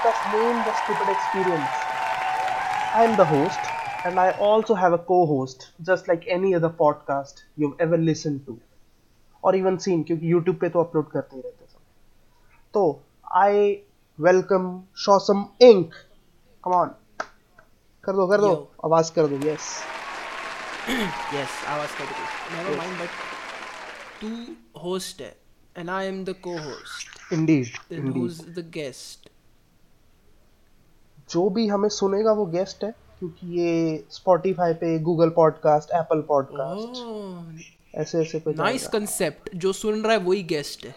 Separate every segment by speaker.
Speaker 1: podcast named The Stupid Experience. I am the host, and I also have a co host, just like any other podcast you've ever listened to or even seen, क्योंकि YouTube पे तो upload करते ही रहते सब तो I welcome शॉसम ink come on कर दो कर दो
Speaker 2: Yo.
Speaker 1: आवाज कर दो यस
Speaker 2: yes आवाज कर दो never mind but तू host है and I am the co-host
Speaker 1: indeed
Speaker 2: then
Speaker 1: indeed
Speaker 2: who's the guest
Speaker 1: जो भी हमें सुनेगा वो गेस्ट है क्योंकि ये Spotify पे गूगल पॉडकास्ट एप्पल पॉडकास्ट ऐसे ऐसे पे जाएगा।
Speaker 2: concept. जो सुन रहा है वही guest है.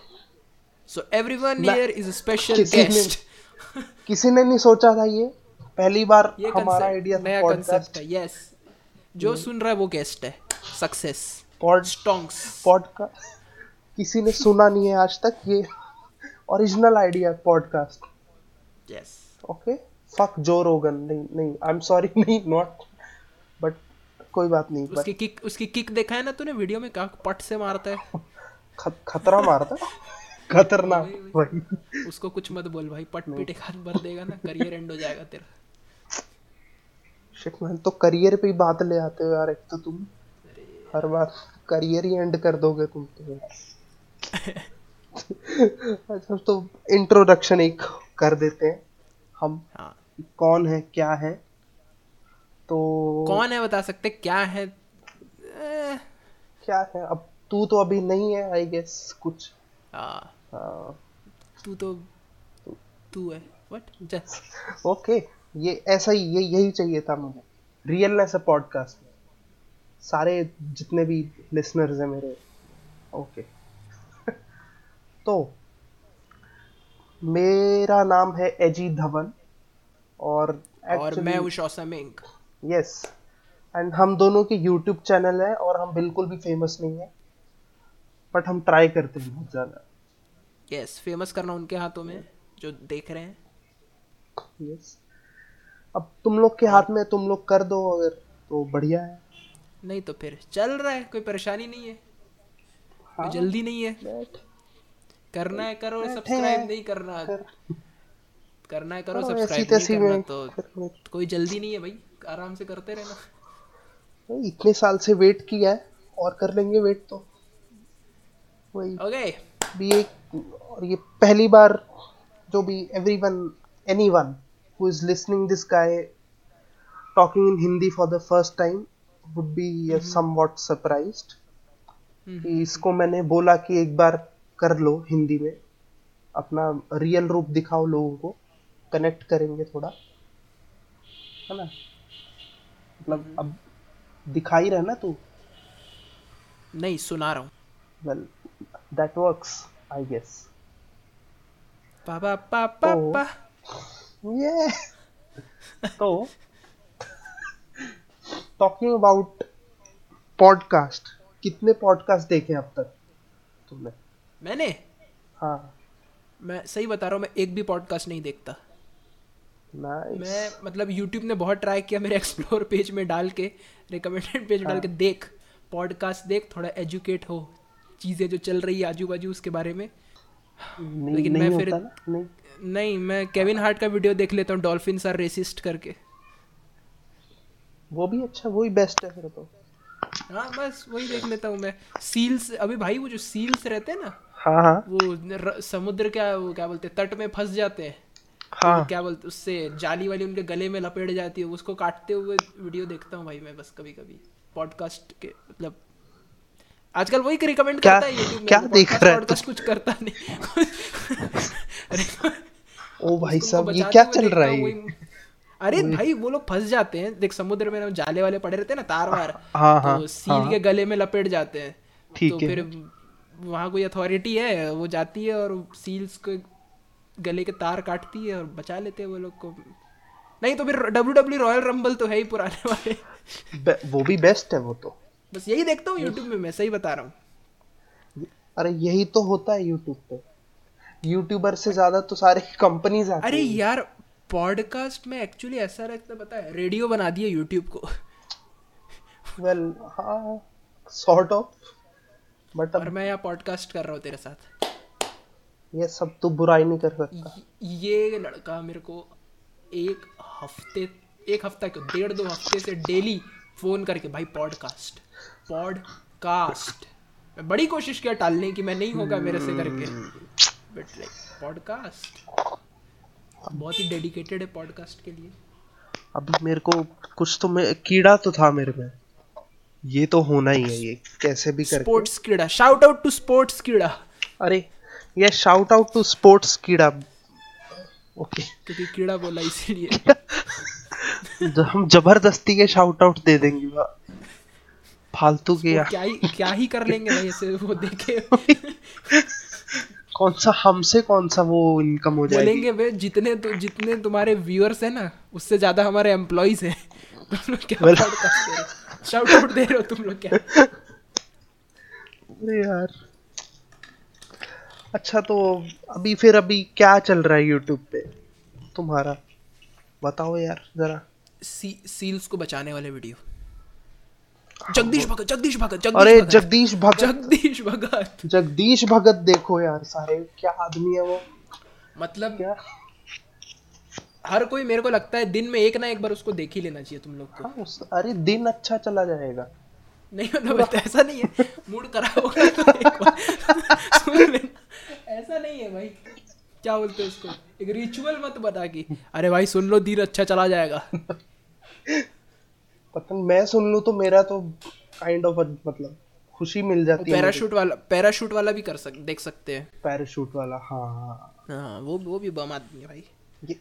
Speaker 2: So everyone
Speaker 1: ना-
Speaker 2: here is a special
Speaker 1: किसी ने- नहीं सोचा था ये? पहली बार
Speaker 2: ये
Speaker 1: हमारा आइडिया
Speaker 2: नया
Speaker 1: था पॉडकास्ट
Speaker 2: है yes. जो सुन रहा है वो गेस्ट है. Success.
Speaker 1: Pod
Speaker 2: stonks.
Speaker 1: पॉडकास्ट किसी ने सुना नहीं है आज तक ये original idea podcast
Speaker 2: yes.
Speaker 1: Okay fuck Joe Rogan नहीं नहीं आई एम सॉरी नहीं नॉट बट कोई बात नहीं
Speaker 2: उसकी किक उसकी किक देखा है ना तूने वीडियो में? कहा पट से मारता है?
Speaker 1: खतरा मारता खतरनाक भाई
Speaker 2: उसको कुछ मत बोल भाई पट पीट हाथ भर देगा ना करियर एंड हो जाएगा तेरा।
Speaker 1: शिट मैन तो करियर पे ही बात ले आते हो यार एक तो तुम। हर बार करियर ही एंड कर दोगे तुम तो। अच्छा तो इंट्रोडक्शन एक कर देते हैं हम।
Speaker 2: हाँ
Speaker 1: कौन है क्या है? तो
Speaker 2: कौन है बता सकते क्या है?
Speaker 1: क्या है? अब तू तो अभी नहीं है आई गेस कुछ।
Speaker 2: हाँ,
Speaker 1: हाँ,
Speaker 2: तू तो तू है। व्हाट
Speaker 1: ओके ये ऐसा ही ये यही चाहिए था मुझे। रियलनेस है पॉडकास्ट में। सारे जितने भी लिसनर्स हैं मेरे। ओके तो मेरा नाम है एजी धवन और
Speaker 2: और मैं हूँ शौसम इंक।
Speaker 1: यस एंड हम दोनों के यूट्यूब चैनल है और हम बिल्कुल भी फ़ेमस नहीं है। बट हम ट्राई करते हैं बहुत ज़्यादा।
Speaker 2: यस फ़ेमस करना उनके हाथों में जो देख रहे हैं।
Speaker 1: यस अब तुम लोग के हाथ में तुम लोग कर दो अगर तो बढ़िया है।
Speaker 2: नहीं तो फिर चल रहा है कोई परेशानी नहीं है। कोई जल्दी नहीं है। करना है करो सब्सक्राइब नहीं करना।
Speaker 1: कर।
Speaker 2: करना है करो
Speaker 1: करो,
Speaker 2: सब्सक्राइब नहीं करना तो कोई जल्दी नहीं है भाई आराम से करते रहना।
Speaker 1: इतने साल से वेट किया है और कर लेंगे वेट तो। वही।
Speaker 2: ओके
Speaker 1: भी एक और ये पहली बार जो भी everyone anyone who is listening this guy talking in Hindi for the first time would be somewhat surprised कि इसको मैंने बोला कि एक बार कर लो हिंदी में अपना रियल रूप दिखाओ लोगों को। कनेक्ट करेंगे थोड़ा। है ना? मतलब अब दिखा ही रहा ना तू?
Speaker 2: नहीं सुना रहा हूँ।
Speaker 1: Well that works I guess
Speaker 2: पापा पापा. पा
Speaker 1: ये। तो टॉकिंग अबाउट पॉडकास्ट कितने पॉडकास्ट देखे अब तक तुमने?
Speaker 2: मैंने?
Speaker 1: हाँ।
Speaker 2: मैं सही बता रहा हूँ मैं एक भी पॉडकास्ट नहीं देखता।
Speaker 1: नाइस
Speaker 2: मैं मतलब यूट्यूब ने बहुत ट्राई किया मेरे एक्सप्लोर पेज में डाल के रिकमेंडेड पेज में डाल के। देख पॉडकास्ट देख थोड़ा एजुकेट हो चीज़ें जो चल रही है आजू बाजू उसके बारे में।
Speaker 1: नहीं,
Speaker 2: लेकिन
Speaker 1: नहीं
Speaker 2: मैं फिर-
Speaker 1: नहीं?
Speaker 2: नहीं मैं केविन हार्ट का वीडियो देख लेता हूँ डॉल्फिन आर रेसिस्ट करके।
Speaker 1: वो भी अच्छा वही बेस्ट है फिर तो।
Speaker 2: हाँ बस वही देख लेता हूँ मैं। सील्स अभी भाई वो जो सील्स रहते हैं ना
Speaker 1: हाँ हाँ।
Speaker 2: वो समुद्र क्या वो क्या बोलते हैं तट में फंस जाते हैं।
Speaker 1: हाँ।
Speaker 2: क्या बोलते उससे जाली वाली उनके गले में लपेट जाती है उसको काटते हुए वीडियो देखता हूँ भाई मैं बस कभी कभी पॉडकास्ट के मतलब आजकल वही रिकमेंड करता है यूट्यूब में
Speaker 1: क्या देख रहा है
Speaker 2: podcast कुछ करता नहीं।
Speaker 1: ओ भाई साहब ये क्या चल रहा
Speaker 2: है अरे भाई वो लोग फंस जाते हैं। देख समुद्र में जाले वाले पड़े रहते हैं ना तार वार
Speaker 1: हाँ, हाँ,
Speaker 2: तो सील के गले में लपेट जाते हैं।
Speaker 1: ठीक
Speaker 2: तो
Speaker 1: है।
Speaker 2: फिर वहाँ कोई अथॉरिटी है वो जाती है और सील्स के गले के तार काटती है और बचा लेते हैं वो लोग को। नहीं तो फिर डब्ल्यू डब्ल्यू रॉयल रंबल तो है ही पुराने वाले।
Speaker 1: वो भी बेस्ट है वो तो।
Speaker 2: बस यही देखता हूँ यूट्यूब में मैं सही बता रहा हूँ।
Speaker 1: अरे यही तो होता है यूट्यूब पे। यूट्यूबर से ज़्यादा तो सारे कंपनीज़ आती
Speaker 2: अरे यार पॉडकास्ट में एक्चुअली ऐसा रहता पता है रेडियो बना दिया यूट्यूब को।
Speaker 1: वेल हाँ सॉर्ट ऑफ़ बट
Speaker 2: और मैं यहाँ पॉडकास्ट कर रहा हूँ तेरे साथ।
Speaker 1: ये सब तो बुराई नहीं कर सकता।
Speaker 2: ये लड़का मेरे को एक हफ़्ते एक हफ़्ता क्यों? डेढ़ दो हफ़्ते से डेली फ़ोन करके भाई पॉडकास्ट पॉडकास्ट मैं बड़ी कोशिश किया टालने की मैं नहीं होगा मेरे से करके। बट लाइक पॉडकास्ट बहुत ही डेडिकेटेड है पॉडकास्ट के लिए।
Speaker 1: अभी मेरे को कुछ तो मैं कीड़ा तो था मेरे में। ये तो होना ही है ये कैसे भी करके।
Speaker 2: स्पोर्ट्स कीड़ा शाउट आउट टू स्पोर्ट्स कीड़ा।
Speaker 1: अरे ये शाउट आउट टू स्पोर्ट्स कीड़ा। ओके
Speaker 2: क्योंकि कीड़ा बोला इसीलिए।
Speaker 1: हम ज़बरदस्ती के शाउट आउट दे देंगे फालतू के यार।
Speaker 2: क्या ही क्या ही कर लेंगे भाई ऐसे वो देखे।
Speaker 1: कौन सा हमसे कौन सा वो इनकम हो जाएगी?
Speaker 2: बोलेंगे वे जितने तो जितने तुम्हारे व्यूअर्स हैं ना उससे ज़्यादा हमारे एम्प्लॉइज हैं। तुम लोग क्या पॉडकास्ट दे रहे हो? शाउट आउट दे रहे हो तुम लोग क्या?
Speaker 1: अरे यार। अच्छा तो अभी फिर अभी क्या चल रहा है यूट्यूब पे? तुम्हारा? बताओ यार जरा।
Speaker 2: सी, सील्स को बचाने वाले वीडियो जगदीश भगत जगदीश भगत जगदीश
Speaker 1: अरे जगदीश भगत।
Speaker 2: जगदीश भगत।
Speaker 1: जगदीश भगत देखो यार सारे क्या आदमी है वो।
Speaker 2: मतलब
Speaker 1: क्या?
Speaker 2: हर कोई मेरे को लगता है दिन में एक ना एक बार उसको देख ही लेना चाहिए तुम लोग को।
Speaker 1: हाँ, अरे दिन अच्छा चला जाएगा।
Speaker 2: नहीं मतलब ऐसा नहीं है। मूड खराब होगा तो एक बार सुन लेना ऐसा नहीं है भाई। क्या बोलते हैं उसको? एक रिचुअल मत बता कि अरे भाई सुन लो दिन अच्छा चला जाएगा।
Speaker 1: पता नहीं मैं सुन लूँ तो मेरा तो काइंड ऑफ़ मतलब खुशी मिल जाती है
Speaker 2: पैराशूट वाला पैराशूट वाला भी कर सक देख सकते हैं।
Speaker 1: पैराशूट वाला हाँ हाँ।
Speaker 2: हाँ वो वो भी बम आदमी है भाई।
Speaker 1: ये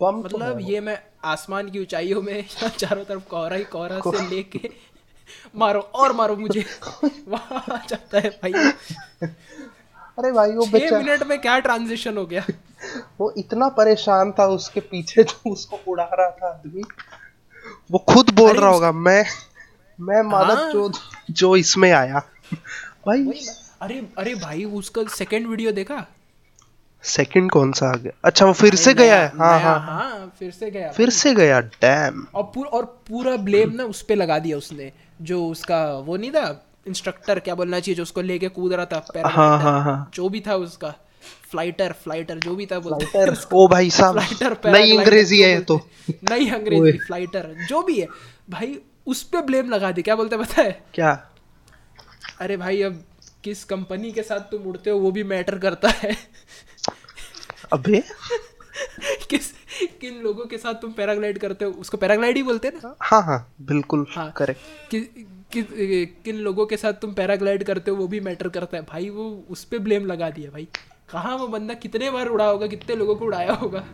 Speaker 1: बम तो
Speaker 2: मतलब ये मैं आसमान की ऊंचाइयों में चारों तरफ़ कोहरा ही कोहरा से लेके मारो और मारो मुझे। वहाँ जाता है भाई।
Speaker 1: अरे भाई वो बच्चा
Speaker 2: मिनट में क्या ट्रांजिशन हो गया?
Speaker 1: वो इतना परेशान था उसके पीछे जो उसको उड़ा रहा था आदमी। वो खुद बोल रहा होगा मैं मैं मानव
Speaker 2: हाँ।
Speaker 1: जो जो इसमें आया। भाई
Speaker 2: अरे अरे भाई उसका सेकंड वीडियो देखा?
Speaker 1: सेकंड कौन सा आ गया? अच्छा वो फिर से गया है। हाँ हाँ
Speaker 2: हाँ। फिर से गया।
Speaker 1: फिर से गया डैम
Speaker 2: और पूरा और पूरा ब्लेम ना उस पे लगा दिया उसने जो उसका वो नहीं था इंस्ट्रक्टर क्या बोलना चाहिए जो उसको लेके कूद रहा था
Speaker 1: हाँ हाँ हाँ।
Speaker 2: जो भी था उसका। फ्लाइटर फ्लाइटर जो भी था बोलते।
Speaker 1: फ्लाइटर ओ भाई साहब
Speaker 2: फ्लाइटर पैराग्लाइडर
Speaker 1: अंग्रेज़ी है तो।
Speaker 2: हैं। नई अंग्रेज़ी फ्लाइटर जो भी है। भाई उस पे ब्लेम लगा दी क्या बोलते पता है?
Speaker 1: क्या?
Speaker 2: अरे भाई अब किस कंपनी के साथ तुम उड़ते हो वो भी मैटर करता है।
Speaker 1: अबे।
Speaker 2: किस किन लोगों के साथ तुम पैराग्लाइड करते हो? उसको पैराग्लाइड ही बोलते हैं ना?
Speaker 1: हाँ हाँ बिल्कुल
Speaker 2: हाँ।
Speaker 1: करेक्ट
Speaker 2: कि, किन लोगों के साथ तुम पैराग्लाइड करते हो वो भी मैटर करता है। भाई वो उस पे ब्लेम लगा दिया भाई। कहाँ वो बंदा कितने बार उड़ा होगा कितने लोगों को उड़ाया होगा?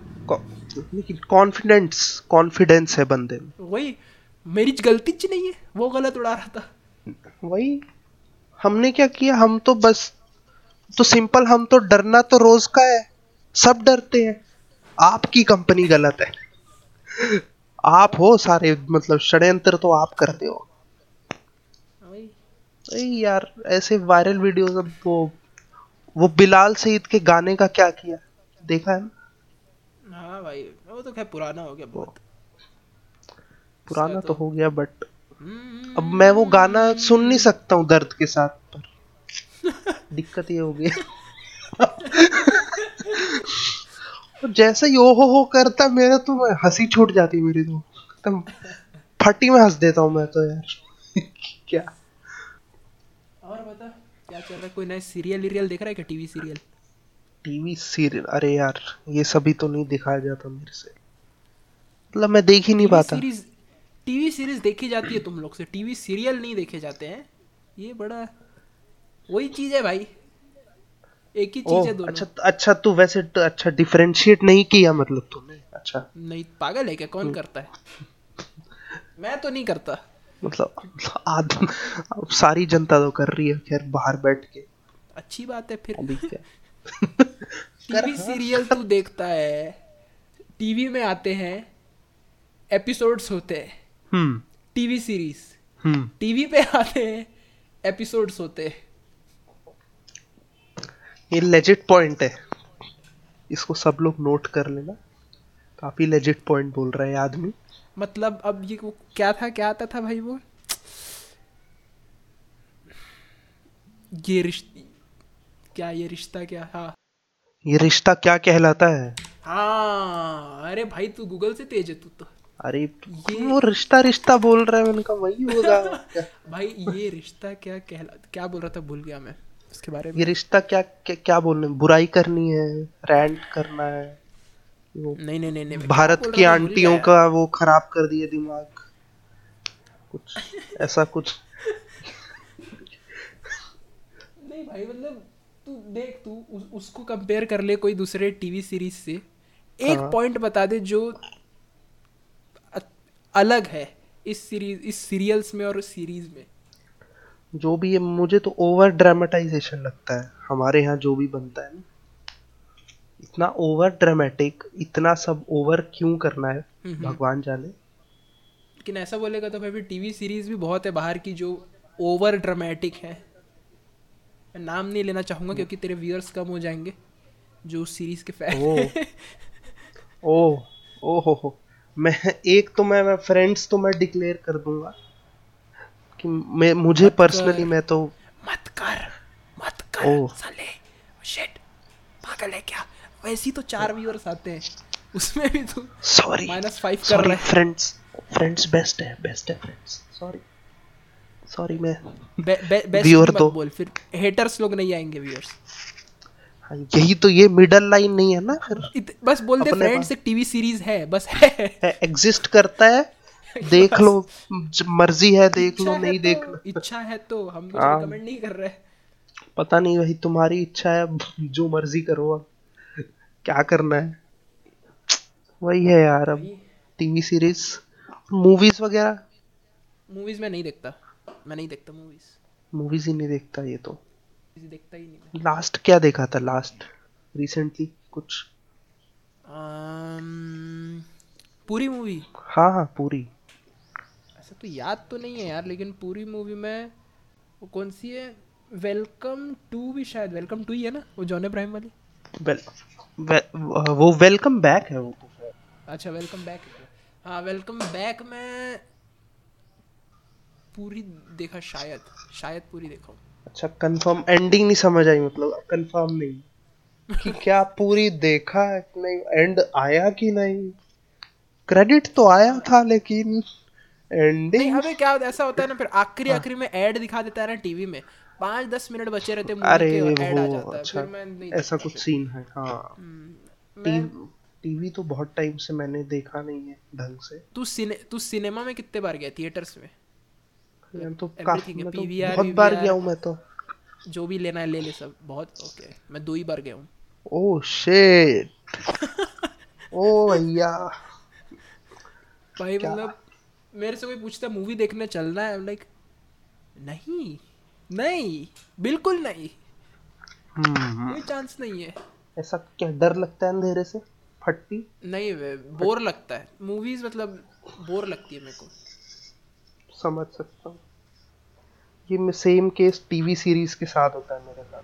Speaker 1: कॉन्फिडेंस कॉन्फिडेंस है बंदे में।
Speaker 2: वही मेरी गलती च नहीं है वो गलत उड़ा रहा था।
Speaker 1: वही हमने क्या किया? हम तो बस तो सिंपल हम तो डरना तो रोज का है। सब डरते हैं। आपकी कंपनी गलत है। आप हो सारे मतलब षड्यंत्र तो आप करते हो। अरे यार ऐसे वायरल वीडियोस अब वो वो बिलाल सईद के गाने का क्या किया? देखा है?
Speaker 2: हाँ भाई वो तो खैर पुराना हो गया बहुत।
Speaker 1: पुराना तो हो गया बट
Speaker 2: हम्म,
Speaker 1: अब मैं वो गाना सुन नहीं सकता हूँ दर्द के साथ पर दिक्कत ये हो गई। तो जैसे ही ओ हो हो करता मेरा तो मैं हँसी छूट जाती मेरी तो। एकदम फटी में हंस देता हूँ मैं तो यार। क्या?
Speaker 2: क्या चल रहा है? कोई नया सीरियल वीरियल देख रहा है क्या? टीवी सीरियल
Speaker 1: टीवी सीरियल अरे यार ये सभी तो नहीं दिखाया जाता मेरे से। मतलब मैं देख ही नहीं पाता।
Speaker 2: सीरीज़ टीवी सीरीज़ देखी जाती है तुम लोग से। टीवी सीरियल नहीं देखे जाते हैं। ये बड़ा वही चीज़ है भाई। एक ही चीज़ है दोनों।
Speaker 1: अच्छा अच्छा तू वैसे तो अच्छा डिफरेंशिएट नहीं किया मतलब तूने अच्छा।
Speaker 2: नहीं पागल है क्या? कौन करता है? मैं तो नहीं करता।
Speaker 1: मतलब आदम सारी जनता तो कर रही है खैर बाहर बैठ के।
Speaker 2: अच्छी बात है फिर।
Speaker 1: अभी क्या?
Speaker 2: टीवी सीरियल तू देखता है। टीवी में आते हैं एपिसोड्स होते हैं।
Speaker 1: हम्म।
Speaker 2: TV series.
Speaker 1: हम्म।
Speaker 2: टीवी पे आते हैं एपिसोड्स होते हैं।
Speaker 1: ये लेजिट पॉइंट है। इसको सब लोग नोट कर लेना। काफ़ी लेजिट पॉइंट बोल रहा है आदमी।
Speaker 2: मतलब अब ये वो क्या था क्या आता था भाई वो? ये रिश्ता क्या ये रिश्ता क्या? हाँ।
Speaker 1: ये रिश्ता क्या कहलाता है?
Speaker 2: हाँ अरे भाई तू गूगल से तेज है तू तो।
Speaker 1: अरे ये वो रिश्ता रिश्ता बोल रहा है मैंने कहा वही होगा।
Speaker 2: भाई ये रिश्ता क्या कहला क्या बोल रहा था भूल गया मैं उसके बारे में।
Speaker 1: ये रिश्ता क्या क्या, क्या बोलने बुराई करनी है रैंट करना है।
Speaker 2: नहीं नहीं नहीं नहीं
Speaker 1: भारत की आंटियों का वो खराब कर दिया दिमाग। कुछ ऐसा कुछ।
Speaker 2: नहीं भाई मतलब तू देख तू उस, उसको कंपेयर कर ले कोई दूसरे टीवी सीरीज़ से। एक
Speaker 1: हाँ।
Speaker 2: पॉइंट बता दे जो अलग है इस सीरीज़ इस सीरियल्स में और सीरीज़ में।
Speaker 1: जो भी है मुझे तो ओवर ड्रामेटाइजेशन लगता है। हमारे यहाँ जो भी बनता है ना। इतना ओवर ड्रामेटिक इतना सब ओवर क्यों करना है?
Speaker 2: हम्म।
Speaker 1: भगवान जाने।
Speaker 2: लेकिन ऐसा बोलेगा तो फिर टीवी सीरीज़ भी बहुत है बाहर की जो ओवर ड्रामेटिक है। मैं नाम नहीं लेना चाहूँगा क्योंकि तेरे व्यूअर्स कम हो जाएँगे जो सीरीज़ के फ़ैन
Speaker 1: ओ ओ ओ हो हो मैं एक तो मैं, मैं फ्रेंड्स तो मैं डिक्लेयर कर दूँगा कि मैं मुझे पर्सनली मैं तो
Speaker 2: मत कर मत कर
Speaker 1: ओह।
Speaker 2: साले। शिट पागल है क्या? वैसे ही तो चार व्यूअर्स आते हैं। उसमें भी तू
Speaker 1: सॉरी
Speaker 2: माइनस फाइव कर रहा है।
Speaker 1: फ्रेंड्स फ्रेंड्स बेस्ट है बेस्ट है फ्रेंड्स सॉरी सॉरी मैं
Speaker 2: बे, बे, बेस्ट
Speaker 1: Viewer तो-
Speaker 2: बोल फिर हेटर्स लोग नहीं आएँगे व्यूअर्स
Speaker 1: हाँ, यही तो ये मिडल लाइन नहीं है ना फिर।
Speaker 2: इत, बस बोल दे फ्रेंड्स एक टीवी सीरीज़ है बस है।
Speaker 1: एग्जिस्ट करता है देख लो मर्ज़ी है देख लो नहीं
Speaker 2: तो-
Speaker 1: देख लो।
Speaker 2: इच्छा है तो हम कुछ
Speaker 1: हाँ।
Speaker 2: रिकमेंड नहीं कर रहे।
Speaker 1: पता नहीं भाई तुम्हारी इच्छा है जो मर्ज़ी करो अब क्या करना है? वही है यार अब टीवी सीरीज़ मूवीज़ वगैरह।
Speaker 2: मूवीज़ में नहीं देखता। मैं नहीं देखता मूवीज़
Speaker 1: मूवीज़ ही नहीं देखता ये तो।
Speaker 2: देखता ही नहीं
Speaker 1: लास्ट क्या देखा था लास्ट रिसेंटली कुछ?
Speaker 2: अम्म, पूरी मूवी
Speaker 1: हाँ हाँ पूरी।
Speaker 2: ऐसा तो याद तो नहीं है यार लेकिन पूरी मूवी में वो कौन सी है? वेलकम टू भी शायद वेलकम टू ही है ना वो जॉन इब्राहिम वाली।
Speaker 1: वेल वे, वो वेलकम बैक है वो।
Speaker 2: अच्छा वेलकम बैक हाँ वेलकम बैक में पूरी देखा शायद शायद पूरी देखा
Speaker 1: अच्छा कंफर्म एंडिंग नहीं समझ आई मतलब कंफर्म नहीं। कि क्या पूरी देखा है कि नहीं एंड आया कि नहीं? क्रेडिट तो आया था लेकिन
Speaker 2: नहीं
Speaker 1: एंडिंग
Speaker 2: अबे क्या ऐसा होता है ना फिर आखिरी आखिरी में ऐड दिखा देता है ना टीवी में पाँच दस मिनट बचे रहते
Speaker 1: अरे वो
Speaker 2: जाता
Speaker 1: अच्छा ऐसा कुछ सीन है हाँ।
Speaker 2: हम्म,
Speaker 1: टीवी तो बहुत टाइम से मैंने देखा नहीं है ढंग से।
Speaker 2: तू सिने तू सिनेमा में कितने बार गया थिएटर्स में?
Speaker 1: मैं तो काफ़ी मैं तो बहुत बार गया हूँ मैं तो।
Speaker 2: जो भी लेना है ले ले सब बहुत ओके मैं दो ही बार गया हूँ।
Speaker 1: ओ शिट ओ भैया।
Speaker 2: भाई मतलब मेरे से कोई पूछता मूवी देखने चलना है? लाइक नहीं। नहीं बिल्कुल नहीं।
Speaker 1: हम्म
Speaker 2: कोई चांस नहीं है।
Speaker 1: ऐसा क्या डर लगता है अंधेरे से? फटती
Speaker 2: नहीं वे बोर लगता है। मूवीज़ मतलब बोर लगती है मेरे को।
Speaker 1: समझ सकता हूँ। ये सेम केस टीवी सीरीज़ के साथ होता है मेरे साथ।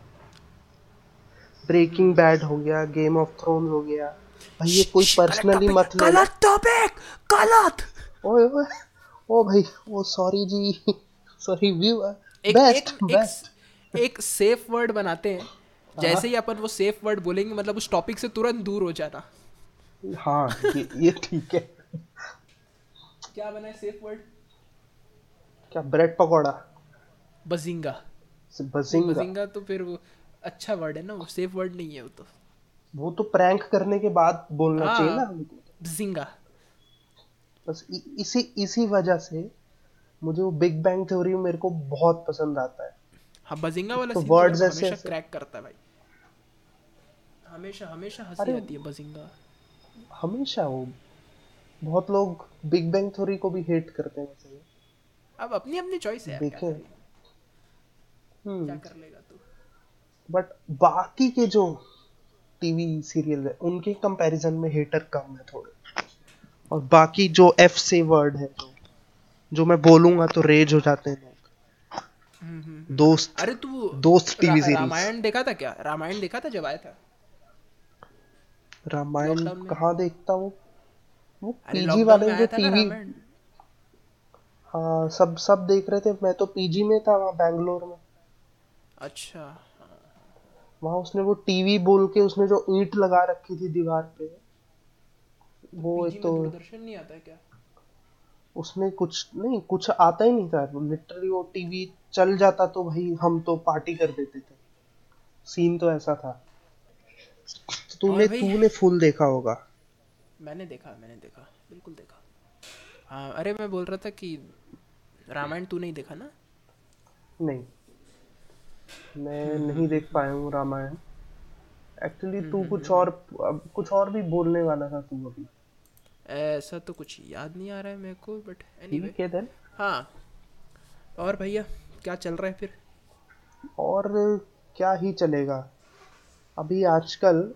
Speaker 1: ब्रेकिंग बैड हो गया गेम ऑफ़ थ्रोन हो गया। भाई ये कोई पर्सनली मत लेना
Speaker 2: गलत टॉपिक गलत
Speaker 1: ओए ओए ओ भाई ओ सॉरी जी। सॉरी व्यू
Speaker 2: एक
Speaker 1: बेस्ट
Speaker 2: एक
Speaker 1: बेस्ट
Speaker 2: एक, एक सेफ़ वर्ड बनाते हैं। जैसे ही अपन वो सेफ़ वर्ड बोलेंगे मतलब उस टॉपिक से तुरंत दूर हो जाना।
Speaker 1: हाँ ये ये ठीक है।
Speaker 2: क्या बना है सेफ़ वर्ड
Speaker 1: क्या bread pakora?
Speaker 2: Bazinga.
Speaker 1: Bazinga.
Speaker 2: Bazinga तो फिर वो अच्छा वर्ड है ना वो सेफ़ वर्ड नहीं है वो तो।
Speaker 1: वो तो प्रैंक करने के बाद बोलना
Speaker 2: हाँ।
Speaker 1: चाहिए ना
Speaker 2: बजिंगा।
Speaker 1: बस इ, इसी इसी वजह से मुझे वो बिग बैंग थ्योरी मेरे को बहुत पसंद आता है।
Speaker 2: हाँ बजिंगा वाला
Speaker 1: तो
Speaker 2: तो
Speaker 1: ऐसे-
Speaker 2: हमेशा क्रैक करता है भाई। हमेशा हमेशा हँसी आती है बजिंगा
Speaker 1: हमेशा वो। बहुत लोग बिग बैंग थ्योरी को भी हेट करते हैं वैसे।
Speaker 2: अब अपनी अपनी चॉइस है क्या
Speaker 1: देखें।
Speaker 2: क्या
Speaker 1: हम्म।
Speaker 2: कर लेगा तू?
Speaker 1: बट बाकी के जो टीवी सीरियल है उनके कंपैरिजन में हेटर कम है थोड़े। और बाकी जो एफ़ से वर्ड है जो जो मैं बोलूँगा तो रेज हो जाते हैं लोग। दोस्त
Speaker 2: अरे तू
Speaker 1: दोस्त टीवी सीरीज़
Speaker 2: रामायण देखा था क्या? रामायण देखा था जब आया था?
Speaker 1: रामायण कहाँ देखता वो? वो पीजी वाले जो टीवी हाँ सब सब देख रहे थे। मैं तो पीजी में था वहाँ बैंगलोर में।
Speaker 2: अच्छा हाँ।
Speaker 1: वहाँ उसने वो टीवी बोल के उसने जो ईंट लगा रखी थी दीवार पे वो तो
Speaker 2: दूरदर्शन नहीं आता है क्या?
Speaker 1: उसमें कुछ नहीं कुछ आता ही नहीं था। लिटरली वो टीवी चल जाता तो भाई हम तो पार्टी कर देते थे। सीन तो ऐसा था। तूने तूने फुल देखा होगा।
Speaker 2: मैंने देखा मैंने देखा बिल्कुल देखा। हाँ अरे मैं बोल रहा था कि रामायण तू नहीं देखा ना?
Speaker 1: नहीं। मैं नहीं देख पाया हूँ रामायण। एक्चुअली तू कुछ और कुछ और भी बोलने वाला था तू अभी।
Speaker 2: ऐसा तो कुछ याद नहीं आ रहा है मेरे को बट एनीवे
Speaker 1: ठीक है देन
Speaker 2: हाँ। और भैया क्या चल रहा है फिर?
Speaker 1: और क्या ही चलेगा। अभी आजकल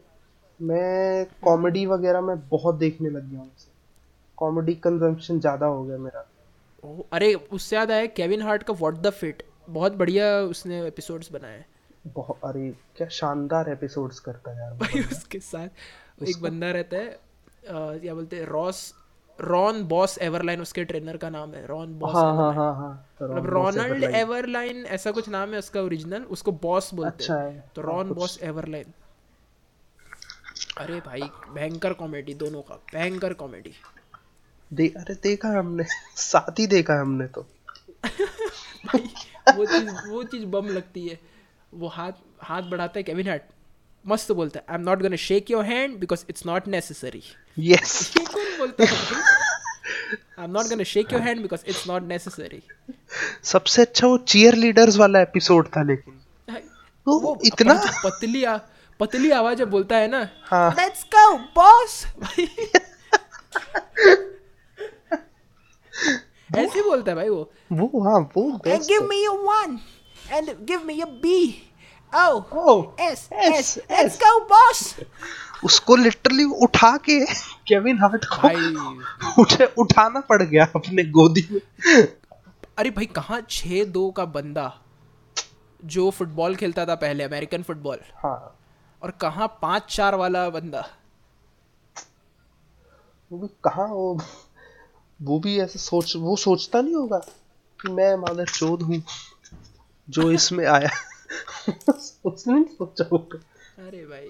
Speaker 1: मैं कॉमेडी वगैरह में बहुत देखने लग गया हूँ कॉमेडी कंजम्पशन ज़्यादा हो गया मेरा।
Speaker 2: ओह, अरे उससे याद आया केविन हार्ट का व्हाट द फिट बहुत बढ़िया उसने एपिसोड्स बनाए हैं।
Speaker 1: बहुत अरे क्या शानदार एपिसोड्स करता है यार
Speaker 2: भाई उसके साथ एक बंदा रहता है क्या बोलते हैं रॉस रॉन बॉस एवरलाइन उसके ट्रेनर का नाम है रॉन बॉस
Speaker 1: हाँ हाँ हाँ हाँ
Speaker 2: मतलब रोनाल्ड
Speaker 1: एवरलाइन।
Speaker 2: ऐसा कुछ नाम है उसका ओरिजिनल उसको बॉस बोलते
Speaker 1: अच्छा
Speaker 2: हैं।
Speaker 1: है
Speaker 2: तो रॉन बॉस एवरलाइन। अरे भाई भयंकर कॉमेडी दोनों का भयंकर कॉमेडी
Speaker 1: दे अरे देखा हमने साथ ही देखा हमने तो।
Speaker 2: वो चीज़ वो चीज़ बम लगती है। वो हाथ हाथ बढ़ाता है केविन हार्ट मस्त बोलता है I am not gonna shake your hand because it's not necessary
Speaker 1: yes
Speaker 2: ये कौन बोलता है I am not gonna shake your hand because it's not necessary
Speaker 1: सबसे अच्छा वो चीयर लीडर्स वाला एपिसोड था लेकिन। वो,
Speaker 2: वो
Speaker 1: इतना
Speaker 2: पतली आ, पतली आवाज़ जब बोलता है ना
Speaker 1: हाँ।
Speaker 2: लेट्स गो बॉस ऐसे बोलता है भाई वो।
Speaker 1: वो हाँ वो
Speaker 2: and
Speaker 1: best
Speaker 2: give me a one and give me a B. O
Speaker 1: O
Speaker 2: S
Speaker 1: S,
Speaker 2: S. Let's go boss!
Speaker 1: उसको लिटरली उठा के केविन हार्ट को उठे उठाना पड़ गया अपने गोदी में।
Speaker 2: अरे भाई कहाँ छः दो का बंदा जो फुटबॉल खेलता था पहले अमेरिकन फुटबॉल
Speaker 1: हाँ।
Speaker 2: और कहाँ पाँच चार वाला बंदा?
Speaker 1: वो भी कहाँ वो वो भी ऐसे सोच वो सोचता नहीं होगा कि मैं मादर चोद हूँ जो इसमें आया। उसने नहीं सोचा होगा।
Speaker 2: अरे भाई।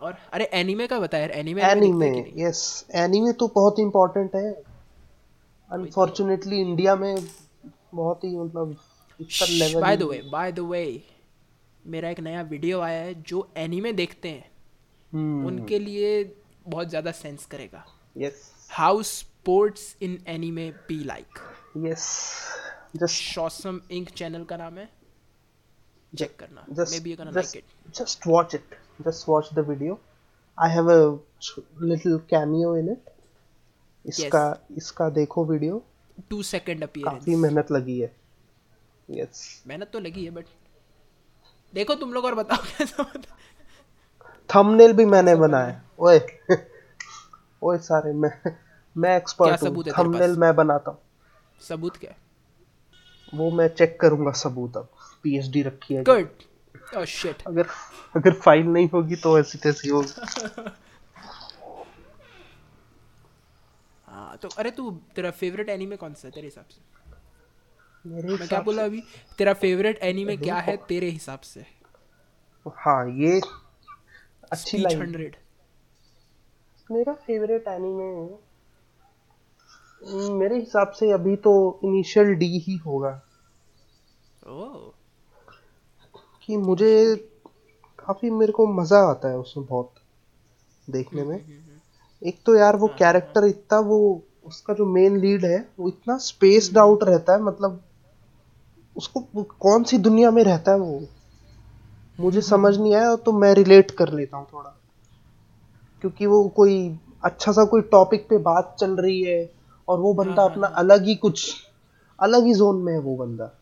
Speaker 2: और अरे एनीमे का बता यार एनीमे
Speaker 1: एनीमे यस एनीमे तो बहुत इंपॉर्टेंट है। अनफॉर्चुनेटली इंडिया में बहुत ही मतलब इतना level
Speaker 2: by the way by the way मेरा एक नया वीडियो आया है जो एनीमे देखते हैं।
Speaker 1: हम्म।
Speaker 2: उनके लिए बहुत ज़्यादा सेंस करेगा।
Speaker 1: Yes
Speaker 2: how sports in anime be like
Speaker 1: yes just
Speaker 2: शॉसम ink channel का नाम है। चेक करना। May be you
Speaker 1: gonna
Speaker 2: like it
Speaker 1: just watch it just watch the video. I have a little cameo in it. इसका इसका देखो video
Speaker 2: to second appearance
Speaker 1: काफ़ी मेहनत लगी है. यस
Speaker 2: मेहनत तो लगी है बट देखो तुम लोग और बताओ कैसा।
Speaker 1: थंबनेल भी मैंने बनाया. ओए ओए सारे मैं मैं एक्सपर्ट हूँ. थंबनेल मैं बनाता हूँ.
Speaker 2: सबूत क्या
Speaker 1: वो मैं चेक करूँगा सबूत अब. पीएचडी रखी है
Speaker 2: गुड ओह शिट
Speaker 1: अगर अगर फ़ाइल नहीं होगी तो ऐसी तैसी होगी।
Speaker 2: हाँ तो अरे तू तेरा फेवरेट एनीमे कौन सा है तेरे हिसाब से?
Speaker 1: मेरे
Speaker 2: मैं क्या बोला अभी? तेरा फेवरेट एनीमे क्या है तेरे हिसाब से?
Speaker 1: से हाँ ये अच्छी लाइन
Speaker 2: हंड्रेड
Speaker 1: मेरा फेवरेट एनीमे मेरे हिसाब से अभी तो इनिशियल डी ही होगा।
Speaker 2: ओह
Speaker 1: कि मुझे काफ़ी मेरे को मज़ा आता है उसमें बहुत देखने में। एक तो यार वो कैरेक्टर इतना वो उसका जो मेन लीड है वो इतना स्पेस्ड आउट रहता है मतलब उसको कौन सी दुनिया में रहता है वो? मुझे समझ नहीं आया तो मैं रिलेट कर लेता हूँ थोड़ा। क्योंकि वो कोई अच्छा सा कोई टॉपिक पे बात चल रही है और वो बंदा अपना अलग ही कुछ अलग ही जोन में है वो बंदा।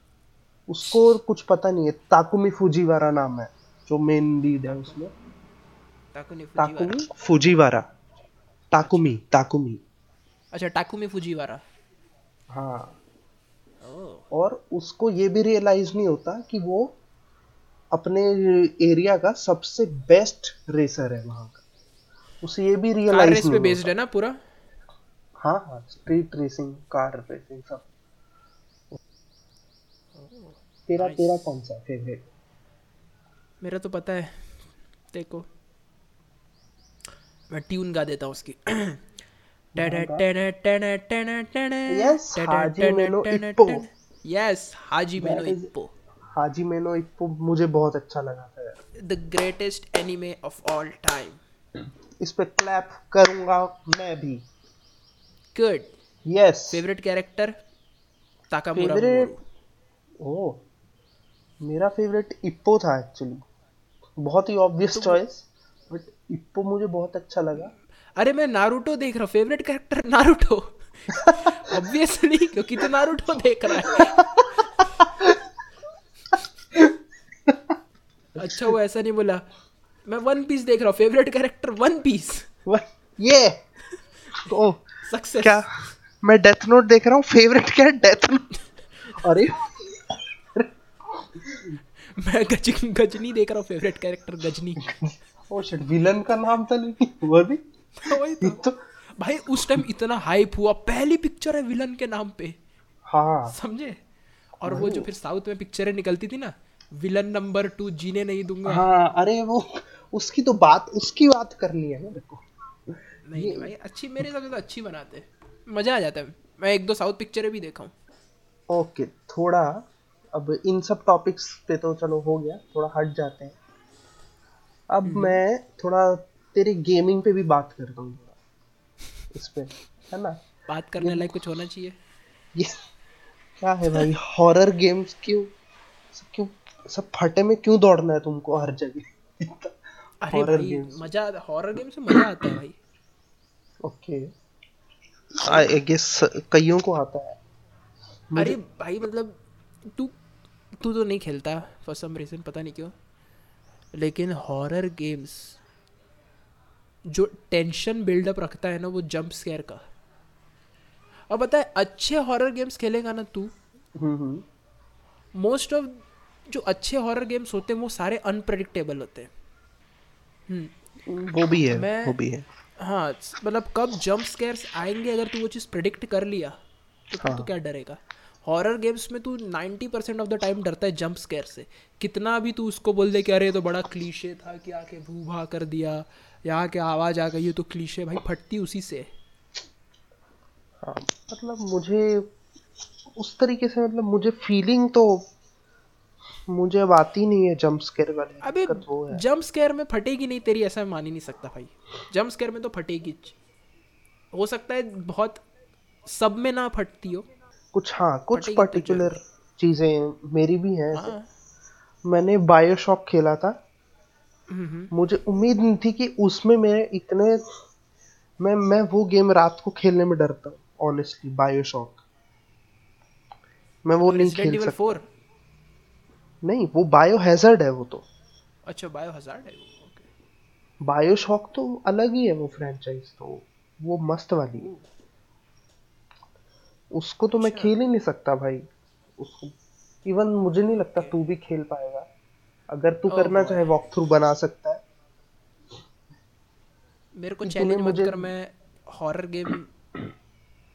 Speaker 1: उसको कुछ पता नहीं है। ताकुमी फुजीवारा नाम है जो मेन लीड है उसमें। Takumi Fujiwara? ताकुमी ताकुमी
Speaker 2: अच्छा। Takumi Fujiwara.
Speaker 1: हाँ। और उसको ये भी रियलाइज़ नहीं होता कि वो अपने एरिया का सबसे बेस्ट रेसर है वहाँ का। उसे ये भी
Speaker 2: कार
Speaker 1: रियलाइज़
Speaker 2: रेस पे बेस्ड है ना पूरा?
Speaker 1: हाँ हाँ स्ट्रीट रेसिंग कार रेसिंग सब। तेरा तेरा कौन सा फेवरेट
Speaker 2: मेरा तो पता है देखो मैं ट्यून गा देता हूँ उसकी
Speaker 1: Yes, हाजी मेनो इप्पो।
Speaker 2: यस हाजी मेनो इप्पो
Speaker 1: हाजी मेनो इप्पो मुझे बहुत अच्छा लगा था
Speaker 2: the greatest anime of all time
Speaker 1: इस पे क्लैप करूँगा मैं भी good
Speaker 2: yes favourite character
Speaker 1: Takamura
Speaker 2: favourite
Speaker 1: Mamoru. मेरा फेवरेट इप्पो था एक्चुअली बहुत ही ऑब्वियस चॉइस बट इप्पो मुझे बहुत अच्छा लगा।
Speaker 2: अरे मैं नारुतो देख रहा हूँ फेवरेट कैरेक्टर नारुतो ऑब्वियसली क्योंकि तो नारुतो देख रहा है। अच्छा वो ऐसा नहीं बोला। मैं वन पीस देख रहा हूँ फेवरेट कैरेक्टर वन पीस
Speaker 1: ये! ओ
Speaker 2: सक्सेस
Speaker 1: क्या? मैं डेथ नोट देख रहा हूँ फेवरेट क्या डेथ नोट अरे!
Speaker 2: मैं गज गजनी देख रहा हूँ favourite character Ghajini.
Speaker 1: Oh shit villain का नाम था लेकिन वो भी?
Speaker 2: वही तो।
Speaker 1: तो
Speaker 2: भाई उस टाइम इतना हाइप हुआ पहली पिक्चर है विलन के नाम पे।
Speaker 1: हाँ।
Speaker 2: समझे? और वो जो फिर साउथ में पिक्चरें निकलती थी ना विलन नंबर टू जीने नहीं दूँगा।
Speaker 1: हाँ अरे वो उसकी तो बात उसकी बात करनी है मेरे को।
Speaker 2: नहीं नहीं भाई अच्छी मेरे हिसाब से तो अच्छी बनाते मज़ा आ जाता है। मैं एक दो साउथ पिक्चरें भी देखा हूँ।
Speaker 1: ओके थोड़ा अब इन सब टॉपिक्स पे तो चलो हो गया थोड़ा हट जाते हैं। अब मैं थोड़ा तेरे गेमिंग पे भी बात करता हूँ इस पे है ना?
Speaker 2: बात करने लायक कुछ होना चाहिए।
Speaker 1: ये क्या है भाई हॉरर गेम्स क्यों सब क्यों सब फटे में क्यों दौड़ना है तुमको हर जगह?
Speaker 2: अरे भाई मज़ा हॉरर गेम से मज़ा आता है भाई।
Speaker 1: ओके आई गेस कईयों को आता है।
Speaker 2: अरे भाई मतलब तू तू तो नहीं खेलता फॉर सम रीजन पता नहीं क्यों। लेकिन हॉरर गेम्स जो टेंशन बिल्डअप रखता है ना वो जंप स्केयर का। अब पता है अच्छे हॉरर गेम्स खेलेगा ना तू
Speaker 1: हम्म हम्म।
Speaker 2: मोस्ट ऑफ़ जो अच्छे हॉरर गेम्स होते हैं वो सारे अनप्रडिक्टेबल होते हैं। हम्म।
Speaker 1: वो भी है
Speaker 2: मैं-
Speaker 1: वो भी है।
Speaker 2: हाँ मतलब कब जंप स्केयर्स आएँगे अगर तू वो चीज़ प्रिडिक्ट कर लिया तो
Speaker 1: हाँ।
Speaker 2: तू क्या डरेगा? हॉरर गेम्स में तू 90% परसेंट ऑफ़ द टाइम डरता है जंप स्केयर से। कितना भी तू उसको बोल दे कि अरे तो बड़ा क्लीशे था कि आके भू भा कर दिया या के आवाज़ आ गई ये तो क्लीशे भाई फटती उसी से। हाँ
Speaker 1: मतलब मुझे उस तरीके से मतलब मुझे फीलिंग तो मुझे अब आती नहीं है जंप स्केयर वाली
Speaker 2: अबे जंप स्केयर में फटेगी नहीं तेरी ऐसा मैं मान ही नहीं सकता भाई। जंप स्केयर में तो फटेगी। हो सकता है बहुत सब में ना फटती हो
Speaker 1: कुछ हाँ कुछ
Speaker 2: तो
Speaker 1: पर्टिकुलर चीज़ें मेरी भी हैं
Speaker 2: हाँ।
Speaker 1: मैंने बायोशॉक खेला था। मुझे उम्मीद नहीं थी कि उसमें मेरे इतने मैं मैं वो गेम रात को खेलने में डरता हूँ ऑनेस्टली बायोशॉक मैं वो नहीं खेल सकता।
Speaker 2: 4
Speaker 1: नहीं वो बायो हैजर्ड है वो तो।
Speaker 2: अच्छा बायो हजार्ड है वो ओके
Speaker 1: बायोशॉक तो अलग ही है वो फ्रेंचाइज तो वो मस्त वाली है। उसको तो मैं
Speaker 2: अच्छा।
Speaker 1: खेल ही नहीं सकता भाई। उसको इवन मुझे नहीं लगता तू भी खेल पाएगा। अगर तू
Speaker 2: Oh
Speaker 1: करना चाहे वॉक थ्रू बना सकता है।
Speaker 2: मेरे को चैलेंज मत
Speaker 1: मुझे-
Speaker 2: कर मैं हॉरर गेम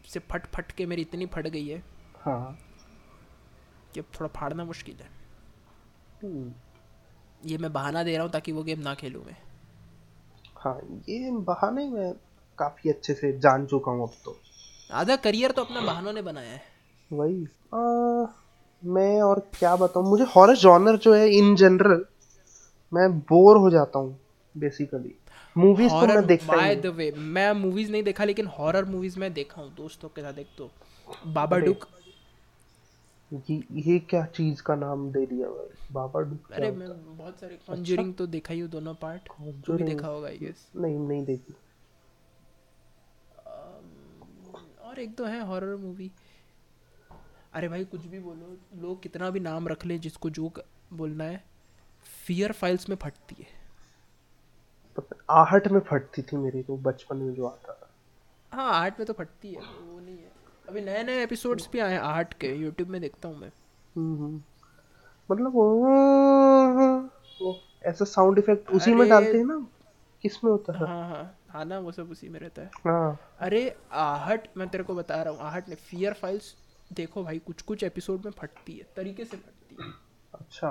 Speaker 2: से फट फट के मेरी इतनी फट गई है
Speaker 1: हाँ।
Speaker 2: कि अब थोड़ा फाड़ना मुश्किल है।
Speaker 1: हम्म,
Speaker 2: ये मैं बहाना दे रहा हूँ ताकि वो गेम ना खेलूँ मैं।
Speaker 1: हाँ ये बहाने में काफ़ी अच्छे से जान चुका हूँ अब तो।
Speaker 2: आधा करियर तो अपना बहानों ने बनाया है।
Speaker 1: वही। आ, मैं और क्या बताऊँ? मुझे हॉरर जॉनर जो है इन जनरल मैं बोर हो जाता हूँ बेसिकली मूवीज़ तो मैं देखता ही
Speaker 2: बाय द वे मैं मूवीज़ नहीं देखा लेकिन हॉरर मूवीज़ मैं देखा हूँ दोस्तों के साथ एक तो। बाबा डुक
Speaker 1: ये ये क्या चीज़ का नाम दे दिया भाई? बाबा डुक
Speaker 2: अरे मैं बहुत सारे कॉन्जरिंग तो देखा ही हूँ दोनों पार्ट भी देखा होगा आई गेस
Speaker 1: नहीं नहीं देखी।
Speaker 2: और एक तो है हॉरर मूवी अरे भाई कुछ भी बोलो लोग कितना भी नाम रख ले जिसको जो बोलना है फियर फाइल्स में फटती है।
Speaker 1: आहट में फटती थी मेरी तो बचपन में जो आता था।
Speaker 2: हाँ आर्ट में तो फटती है वो नहीं है। अभी नए नए एपिसोड्स भी आए हैं आर्ट के यूट्यूब में देखता हूँ मैं।
Speaker 1: हम्म, हम्म। मतलब वो वो ऐसा साउंड इफ़ेक्ट उसी में डालते हैं ना किसमें होता है?
Speaker 2: हाँ हाँ। हाँ ना वो सब उसी में रहता है।
Speaker 1: हाँ।
Speaker 2: अरे आहट मैं तेरे को बता रहा हूँ आहट ने फियर फाइल्स देखो भाई कुछ कुछ एपिसोड में फटती है तरीके से फटती है।
Speaker 1: अच्छा।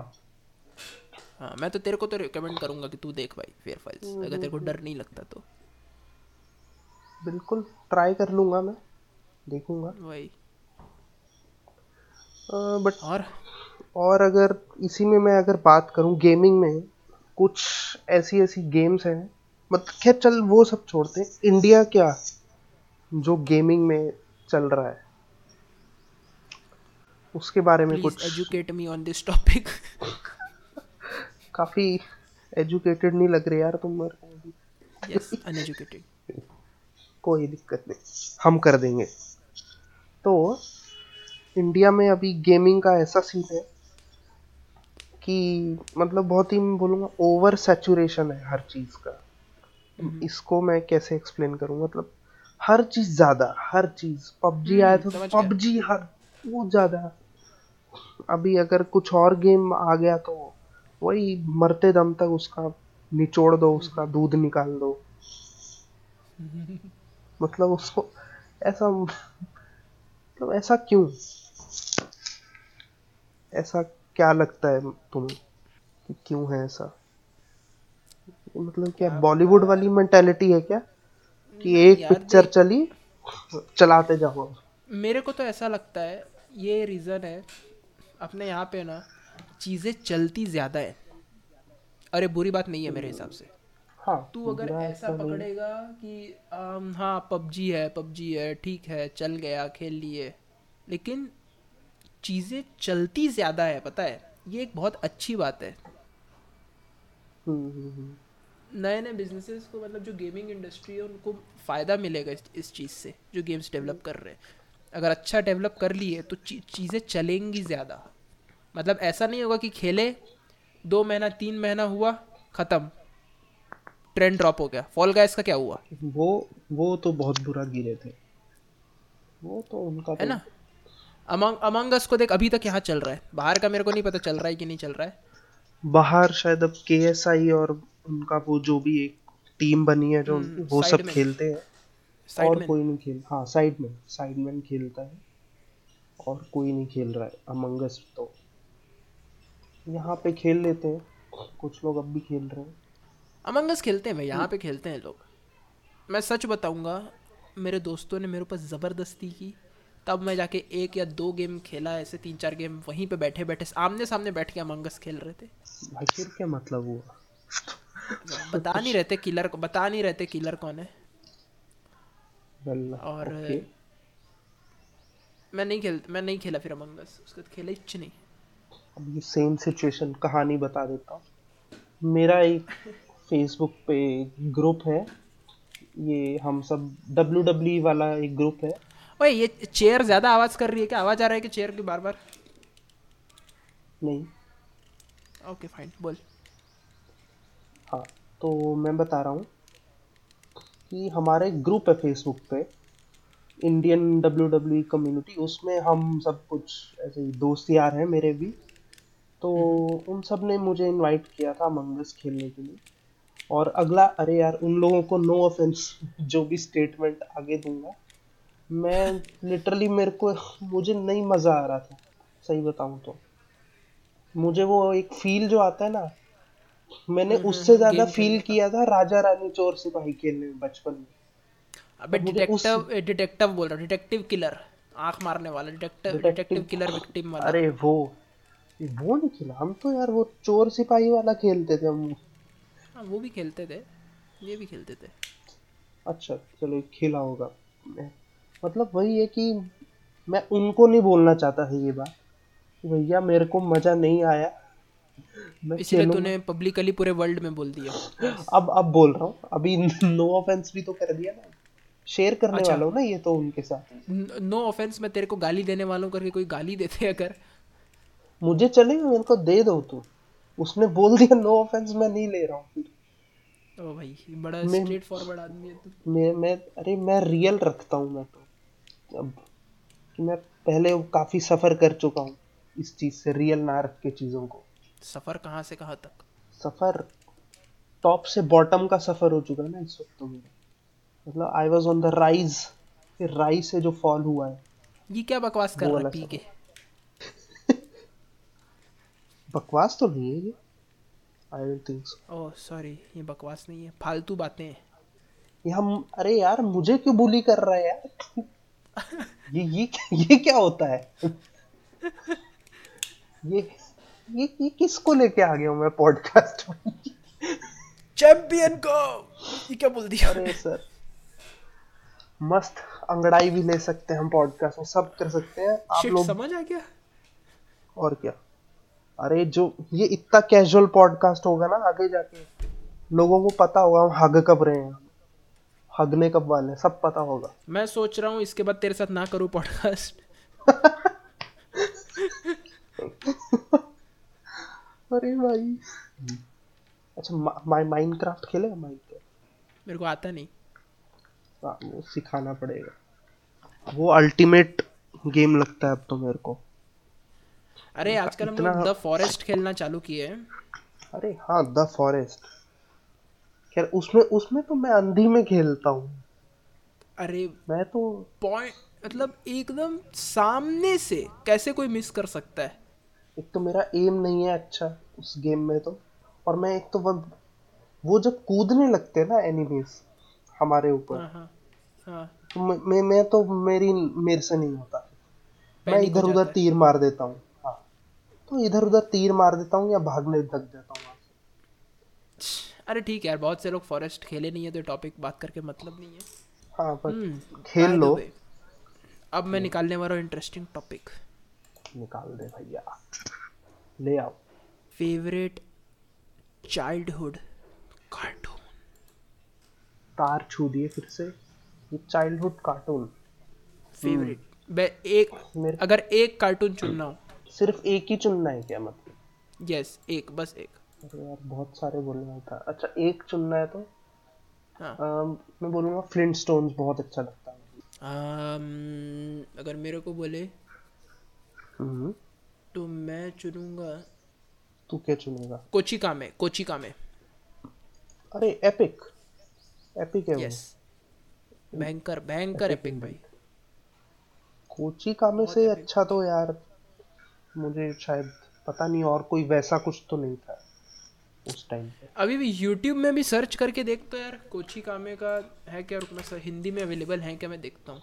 Speaker 2: हाँ मैं तो तेरे को तो रिकमेंड करूँगा कि तू देख भाई फेयर फाइल्स अगर तेरे को डर नहीं लगता तो।
Speaker 1: बिल्कुल ट्राई कर लूँगा मैं देखूँगा।
Speaker 2: वही।
Speaker 1: बट
Speaker 2: और?
Speaker 1: और अगर इसी में मैं अगर बात करूँ गेमिंग में कुछ ऐसी ऐसी गेम्स हैं मतलब खैर चल वो सब छोड़ते हैं इंडिया क्या? जो गेमिंग में चल रहा है। उसके बारे में कुछ
Speaker 2: educate me on this topic
Speaker 1: काफ़ी एजुकेटेड नहीं लग रहे यार तुम
Speaker 2: यस अनएजुकेटेड
Speaker 1: कोई दिक्कत नहीं। हम कर देंगे। तो इंडिया में अभी गेमिंग का ऐसा सीन है कि मतलब बहुत ही मैं बोलूँगा ओवर सेचुरेशन है हर चीज़ का। इसको मैं कैसे एक्सप्लेन करूँ? मतलब हर चीज़ ज़्यादा हर चीज़। पबजी आया था पबजी हर वो ज़्यादा। अभी अगर कुछ और गेम आ गया तो वही मरते दम तक उसका निचोड़ दो उसका दूध निकाल दो। मतलब उसको ऐसा मतलब ऐसा क्यों? ऐसा क्या लगता है तुम्हें कि क्यों है ऐसा? मतलब क्या बॉलीवुड वाली मेंटेलिटी है क्या? कि एक पिक्चर चली चलाते जाओ।
Speaker 2: मेरे को तो ऐसा लगता है ये रीज़न है अपने यहाँ पे ना चीज़ें चलती ज़्यादा है। अरे बुरी बात नहीं है मेरे हिसाब से। हाँ तू अगर ऐसा पकड़ेगा कि आम, हाँ पबजी है पबजी है ठीक है चल गया खेल लिए। लेकिन चीज़ें चलती ज़्यादा है पता है? ये एक बहुत अच्छी बात है। नए नए बिजनेसेस को मतलब जो गेमिंग इंडस्ट्री है उनको फ़ायदा मिलेगा इस, इस चीज़ से जो गेम्स डेवलप कर रहे हैं। अगर अच्छा डेवलप कर लिए तो चीज़ें चलेंगी ज़्यादा। मतलब ऐसा नहीं होगा कि खेले दो महीना तीन महीना हुआ ख़त्म। ट्रेंड ड्रॉप हो गया। फॉल गाइस का क्या हुआ?
Speaker 1: वो वो तो बहुत बुरा गिरे थे। वो तो उनका
Speaker 2: है तो... ना? अमंग अमंग को देख अभी तक यहाँ चल रहा है। बाहर का मेरे को नहीं पता चल रहा है कि नहीं चल रहा है।
Speaker 1: बाहर शायद अब के और उनका वो जो भी एक टीम बनी है जो hmm, वो सब खेलते हैं। और कोई नहीं खेल हाँ साइड में साइड में खेलता है और कोई नहीं खेल रहा है अमंगस तो। यहाँ पे खेल लेते हैं कुछ लोग अब भी खेल रहे हैं।
Speaker 2: अमंगस खेलते हैं भाई यहाँ पे खेलते हैं लोग। मैं सच बताऊँगा मेरे दोस्तों ने मेरे ऊपर ज़बरदस्ती की। तब मैं जाके एक या दो गेम खेला ऐसे तीन चार गेम वहीं पे बैठे बैठे आमने सामने बैठ के अमंगस खेल रहे थे।
Speaker 1: भाई फिर क्या मतलब हुआ?
Speaker 2: बता नहीं रहते किलर को बता नहीं रहते किलर कौन है। और okay. मैं नहीं खेल मैं नहीं खेला फिर अमंगस उसके बाद खेला इच नहीं।
Speaker 1: अब ये सेम सिचुएशन कहानी बता देता हूँ। मेरा एक फेसबुक पे ग्रुप है। ये हम सब डब्ल्यू डब्ल्यू e वाला एक ग्रुप है।
Speaker 2: ओए ये चेयर ज़्यादा आवाज़ कर रही है क्या? आवाज़ आ रहा है कि चेयर की बार बार
Speaker 1: नहीं।
Speaker 2: ओके फाइन बोल।
Speaker 1: हाँ तो मैं बता रहा हूँ कि हमारे ग्रुप है फेसबुक पे इंडियन डब्ल्यू डब्ल्यू कम्युनिटी उसमें हम सब कुछ ऐसे ही दोस्त यार हैं मेरे भी। तो उन सबने मुझे इनवाइट किया था मंगस खेलने के लिए। और अगला, अरे यार, उन लोगों को नो ऑफेंस जो भी स्टेटमेंट आगे दूँगा। मैं लिटरली मेरे को, मुझे नहीं मज़ा आ रहा था, सही बताऊँ तो। मुझे वो एक फील जो आता है ना मैंने हम्म, उससे हम्म, ज़्यादा फील किया था राजा रानी चोर सिपाही खेलने में बचपन में।
Speaker 2: अबे डिटेक्टिव डिटेक्टिव बोल रहा डिटेक्टिव किलर आँख मारने वाला डिटेक्टिव डिटेक्टिव किलर विक्टिम वाला।
Speaker 1: अरे वो वो नहीं खेला हम तो यार वो चोर सिपाही वाला खेलते थे हम।
Speaker 2: हाँ वो भी खेलते थे ये भी खेलते थे।
Speaker 1: अच्छा चलो खेला होगा। मतलब वही है कि मैं उनको नहीं बोलना चाहता था ये बात। भैया मेरे को मज़ा नहीं आया
Speaker 2: इसलिए तूने पब्लिकली पूरे वर्ल्ड में बोल दिया।
Speaker 1: अब अब बोल रहा हूँ। अभी नो ऑफेंस भी तो कर दिया ना। शेयर करने अच्छा, वाला हूँ ना ये तो उनके साथ।
Speaker 2: नो ऑफेंस मैं तेरे को गाली देने वालों करके कोई गाली देते अगर।
Speaker 1: मुझे चलेगा मेरे को दे दो तू। उसने बोल दिया नो ऑफेंस मैं नहीं ले रहा हूँ
Speaker 2: ओ भाई बड़ा स्ट्रेट फॉरवर्ड आदमी है तू।
Speaker 1: मैं मैं अरे मैं रियल रखता हूँ मैं तो। अब कि मैं पहले काफ़ी सफ़र कर चुका हूँ इस चीज़ से रियल ना रख के चीज़ों को।
Speaker 2: सफ़र कहाँ से कहाँ तक?
Speaker 1: सफ़र टॉप से बॉटम का सफ़र हो चुका है ना इस वक्त तो मेरा। मतलब I was on the rise फिर राइज से जो फॉल हुआ है।
Speaker 2: ये क्या बकवास कर रहा है पी के?
Speaker 1: बकवास तो नहीं है ये। I don't think so
Speaker 2: oh sorry ये बकवास नहीं है। फालतू बातें हैं।
Speaker 1: ये हम अरे यार मुझे क्यों बुली कर रहा है यार? ये ये ये क्या होता है? ये ये ये किसको लेके आ गया हूँ मैं पॉडकास्ट में?
Speaker 2: चैंपियन को! ये क्या बोल दिया?
Speaker 1: अरे सर। मस्त अंगड़ाई भी ले सकते हैं हम पॉडकास्ट में सब कर सकते हैं। आप लोग
Speaker 2: समझ आ गया।
Speaker 1: और क्या? अरे जो ये इतना कैजुअल पॉडकास्ट होगा ना आगे जाके लोगों को पता होगा हम हग कब रहे हैं। हगने कब वाले सब पता होगा।
Speaker 2: मैं सोच रहा हूँ इसके बाद तेरे साथ ना करूँ पॉडकास्ट
Speaker 1: अरे भाई। अच्छा माइ माइनक्राफ्ट खेले माइनक्राफ्ट
Speaker 2: मेरे को आता नहीं।
Speaker 1: हाँ, वो सिखाना पड़ेगा। वो अल्टीमेट गेम लगता है अब तो मेरे को।
Speaker 2: अरे आजकल हम लोग द फॉरेस्ट खेलना चालू किए हैं।
Speaker 1: अरे हाँ द फॉरेस्ट खैर उसमें उसमें तो मैं अंधी में खेलता हूँ।
Speaker 2: अरे
Speaker 1: मैं तो
Speaker 2: पॉइंट मतलब एकदम सामने से कैसे कोई मिस कर सकता है?
Speaker 1: एक तो मेरा एम नहीं है अच्छा उस गेम में तो। और मैं एक तो वो वो जब कूदने लगते हैं ना एनिमीज हमारे ऊपर
Speaker 2: हाँ हाँ हाँ।
Speaker 1: तो मैं मैं- मैं तो मेरी मेरे से नहीं होता। मैं इधर उधर तीर मार देता हूँ हाँ। तो इधर उधर तीर मार देता हूँ या भागने लग जाता हूँ
Speaker 2: अरे ठीक है यार बहुत से लोग फॉरेस्ट खेले नहीं है तो टॉपिक बात करके मतलब नहीं है।
Speaker 1: हाँ पर
Speaker 2: हम्म,
Speaker 1: खेल लो।
Speaker 2: अब मैं निकालने वाला हूँ इंटरेस्टिंग टॉपिक
Speaker 1: निकाल दे भैया। ले आओ।
Speaker 2: फेवरेट चाइल्डहुड कार्टून
Speaker 1: तार छू दिए फिर से। ये चाइल्डहुड कार्टून
Speaker 2: फेवरेट एक
Speaker 1: मेरे
Speaker 2: अगर एक कार्टून चुनना हो।
Speaker 1: सिर्फ़ एक ही चुनना है क्या मतलब?
Speaker 2: यस yes, एक बस एक।
Speaker 1: अरे यार बहुत सारे बोलना था। अच्छा एक चुनना है तो?
Speaker 2: हाँ।
Speaker 1: अम, मैं बोलूँगा फ्लिंट बहुत अच्छा लगता है।
Speaker 2: अम, अगर मेरे को बोले तो मैं चुनूँगा।
Speaker 1: तू क्या चुनेगा?
Speaker 2: कोची कामे कोची कामे
Speaker 1: अरे एपिक एपिक है
Speaker 2: यस भयंकर भयंकर एपिक भाई।
Speaker 1: कोची कामे से अच्छा तो यार मुझे शायद पता नहीं और कोई वैसा कुछ तो नहीं था उस टाइम पे।
Speaker 2: अभी भी यूट्यूब में भी सर्च करके देखता यार कोची कामे का है क्या? रुक मैं सर हिंदी में अवेलेबल है क्या? मैं देखता हूँ।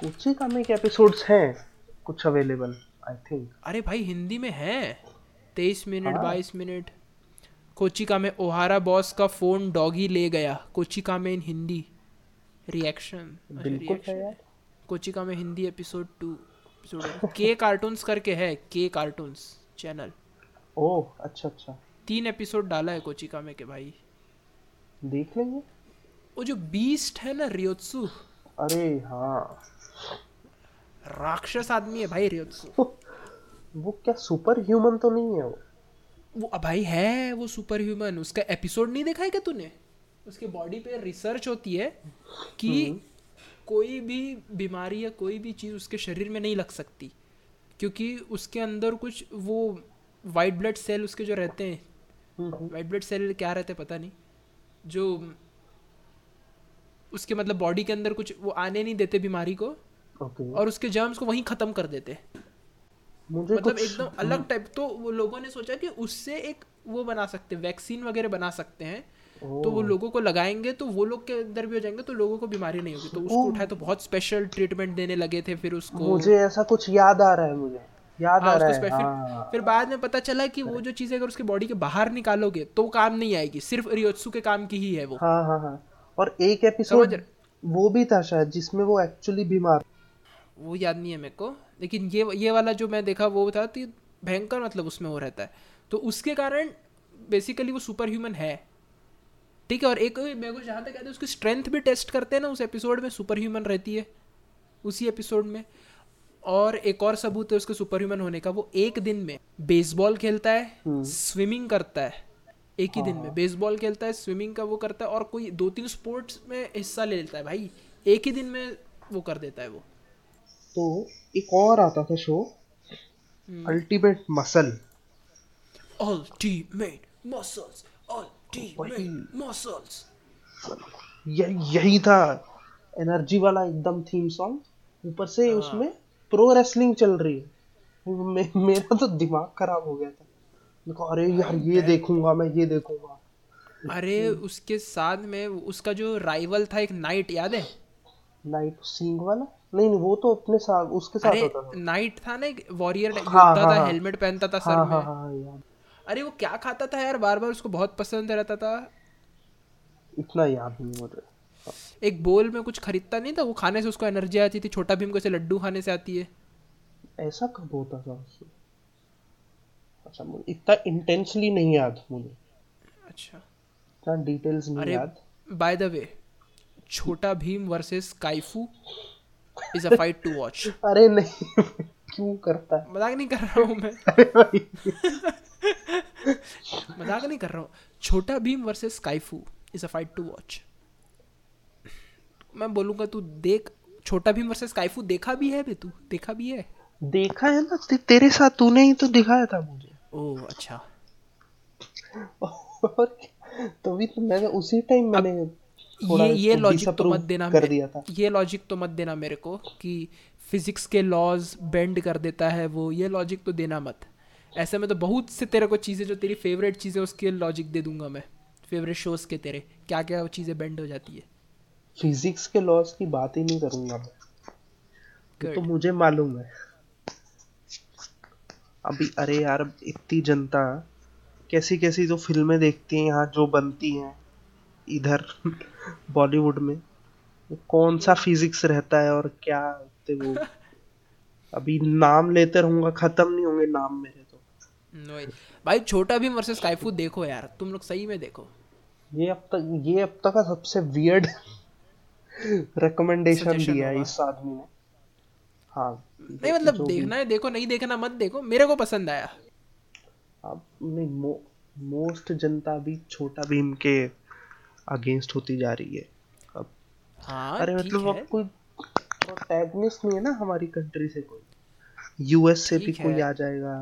Speaker 1: कोची कामे के एपिसोड्स हैं? कुछ अवेलेबल आई थिंक
Speaker 2: अरे भाई हिंदी में है। तेईस मिनट
Speaker 1: हाँ।
Speaker 2: बाईस मिनट। कोची कामे ओहारा बॉस का फ़ोन डॉगी ले गया। कोची कामे इन हिंदी। रिएक्शन
Speaker 1: बिल्कुल है यार।
Speaker 2: Kochi Hindi episode to episode के कार्टून्स करके है। के कार्टून्स चैनल
Speaker 1: ओह अच्छा अच्छा।
Speaker 2: तीन एपिसोड डाला है कोची कामे के भाई।
Speaker 1: देख लेंगे।
Speaker 2: वो जो बीस्ट है ना रियोत्सु
Speaker 1: अरे हाँ।
Speaker 2: राक्षस आदमी है भाई रियोत्सु।
Speaker 1: वो क्या सुपर ह्यूमन तो नहीं है वो?
Speaker 2: वो भाई है वो सुपर ह्यूमन उसका एपिसोड नहीं देखा है क्या तूने? उसके बॉडी पे रिसर्च होती है कि कोई भी बीमारी या कोई भी चीज़ उसके शरीर में नहीं लग सकती। क्योंकि उसके अंदर कुछ वो वाइट ब्लड सेल उसके जो रहते हैं
Speaker 1: हम्म,
Speaker 2: वाइट ब्लड सेल क्या रहते हैं पता नहीं। जो उसके मतलब बॉडी के अंदर कुछ वो आने नहीं देते बीमारी को।
Speaker 1: ओके
Speaker 2: और उसके जर्म्स को वहीं ख़त्म कर देते
Speaker 1: मुझे
Speaker 2: मतलब एकदम अलग टाइप तो वो लोगों ने सोचा कि उससे एक वो बना सकते हैं वैक्सीन वगैरह बना सकते हैं। तो वो लोगों को लगाएँगे तो वो लोग के अंदर भी हो जाएँगे तो लोगों को बीमारी नहीं होगी। तो उसको उठाए तो बहुत स्पेशल ट्रीटमेंट देने लगे थे फिर उसको।
Speaker 1: मुझे ऐसा कुछ याद आ रहा है मुझे। याद
Speaker 2: हाँ
Speaker 1: आ रहा है
Speaker 2: फिर
Speaker 1: हाँ।
Speaker 2: फिर बाद में पता चला कि वो जो चीज़ें अगर उसके बॉडी के बाहर निकालोगे तो काम नहीं आएगी। सिर्फ़ रियोत्सु के काम की ही है वो।
Speaker 1: हाँ हाँ हाँ। और एक एपिसोड वो भी था शायद जिसमें वो एक्चुअली बीमार
Speaker 2: वो याद नहीं है मेरे को। लेकिन ये ये वाला जो मैं देखा वो था कि भयंकर मतलब उसमें वो रहता है। तो उसके कारण बेसिकली वो सुपर ह्यूमन है। ठीक है और एक मेरे को जहाँ तक याद है उसकी स्ट्रेंथ भी टेस्ट करते हैं ना उस एपिसोड में सुपर ह्यूमन रहती है। उसी एपिसोड में। और एक और सबूत है उसके सुपर ह्यूमन होने का वो एक दिन में बेसबॉल खेलता है स्विमिंग करता है। एक ही दिन में बेसबॉल खेलता है स्विमिंग का वो करता है और कोई दो तीन स्पोर्ट्स में हिस्सा ले लेता है भाई। एक ही दिन में वो कर देता है वो।
Speaker 1: तो एक और आता था show ultimate muscle
Speaker 2: Ultimate muscles. Ultimate muscles.
Speaker 1: यही था एनर्जी वाला एकदम थीम सॉन्ग ऊपर से उसमें प्रो रेसलिंग चल रही है। मे, मेरा तो दिमाग खराब हो गया था। को अरे यार ये देखूँगा मैं ये देखूँगा।
Speaker 2: अरे उसके साथ में उसका जो राइवल था एक नाइट याद है?
Speaker 1: नाइट सिंग वाला? नहीं नहीं वो तो अपने साथ उसके साथ
Speaker 2: अरे
Speaker 1: होता था।
Speaker 2: नाइट था ना वॉरियर
Speaker 1: हाँ,
Speaker 2: योद्धा
Speaker 1: हाँ,
Speaker 2: था
Speaker 1: हाँ।
Speaker 2: हेलमेट पहनता था सर
Speaker 1: हाँ
Speaker 2: में।
Speaker 1: हाँ हाँ यार।
Speaker 2: अरे वो क्या खाता था यार? बार बार उसको बहुत पसंद रहता था।
Speaker 1: इतना याद नहीं मुझे।
Speaker 2: एक बोल में कुछ खरीदता नहीं था? वो खाने से उसको एनर्जी आती थी छोटा भीम को ऐसे लड्डू खाने से आती है।
Speaker 1: ऐसा कब होता था उससे? अच्छा मुझे इतना इंटेंसली नहीं याद मुझे।
Speaker 2: अच्छा।
Speaker 1: इतना डिटेल्स नहीं याद।
Speaker 2: By the way Chhota Bheem versus काइफू। Is a fight to watch
Speaker 1: अरे नहीं क्यों करता है?
Speaker 2: मज़ाक नहीं कर रहा हूँ मैं। मज़ाक नहीं कर रहा हूँ। Chhota Bheem versus Kaifu is a fight to watch मैं बोलूँगा तू देख छोटा भीम वर्सेस काइफू देखा भी है बे तू? देखा भी है?
Speaker 1: देखा है ना? ते, तेरे साथ तूने ही तो दिखाया था मुझे।
Speaker 2: ओह अच्छा।
Speaker 1: और क्या? तभी तो मैंने उसी टाइम मैंने
Speaker 2: ये ये लॉजिक तो मत देना
Speaker 1: कर दिया था।
Speaker 2: ये लॉजिक तो मत देना मेरे को कि फिजिक्स के लॉज बेंड कर देता है वो। ये लॉजिक तो देना मत। ऐसे में तो बहुत से तेरे को चीज़ें जो तेरी फेवरेट चीज़ें उसके लॉजिक दे दूँगा मैं। फेवरेट शोज़ के तेरे। क्या क्या चीज़ें बेंड हो जाती है?
Speaker 1: फिजिक्स के लॉज की बात ही नहीं करूँगा मैं। ये तो मुझे मालूम है। अभी अरे यार इतनी जनता कैसी कैसी जो फ़िल्में देखती हैं यहाँ जो बनती हैं इधर। बॉलीवुड में वो कौन सा फिजिक्स रहता है और क्या वो? अभी नाम लेते रहूँगा खत्म नहीं होंगे नाम मेरे तो।
Speaker 2: भाई छोटा भीम वर्सेस काइफू देखो यार तुम लोग सही में देखो।
Speaker 1: ये अब तक ये अब तक का सबसे वियर्ड रिकमेंडेशन दिया है इस आदमी ने। हाँ
Speaker 2: नहीं मतलब देखना है देखो नहीं देखना मत देखो मेरे को पसंद आया।
Speaker 1: अब नहीं मो, मोस्ट जनता अभी छोटा भीम के अगेंस्ट होती जा रही है। अब
Speaker 2: हाँ
Speaker 1: अरे मतलब अब कोई प्रोटैगनिस्ट नहीं है ना हमारी कंट्री से कोई। यूएस से भी कोई आ जाएगा।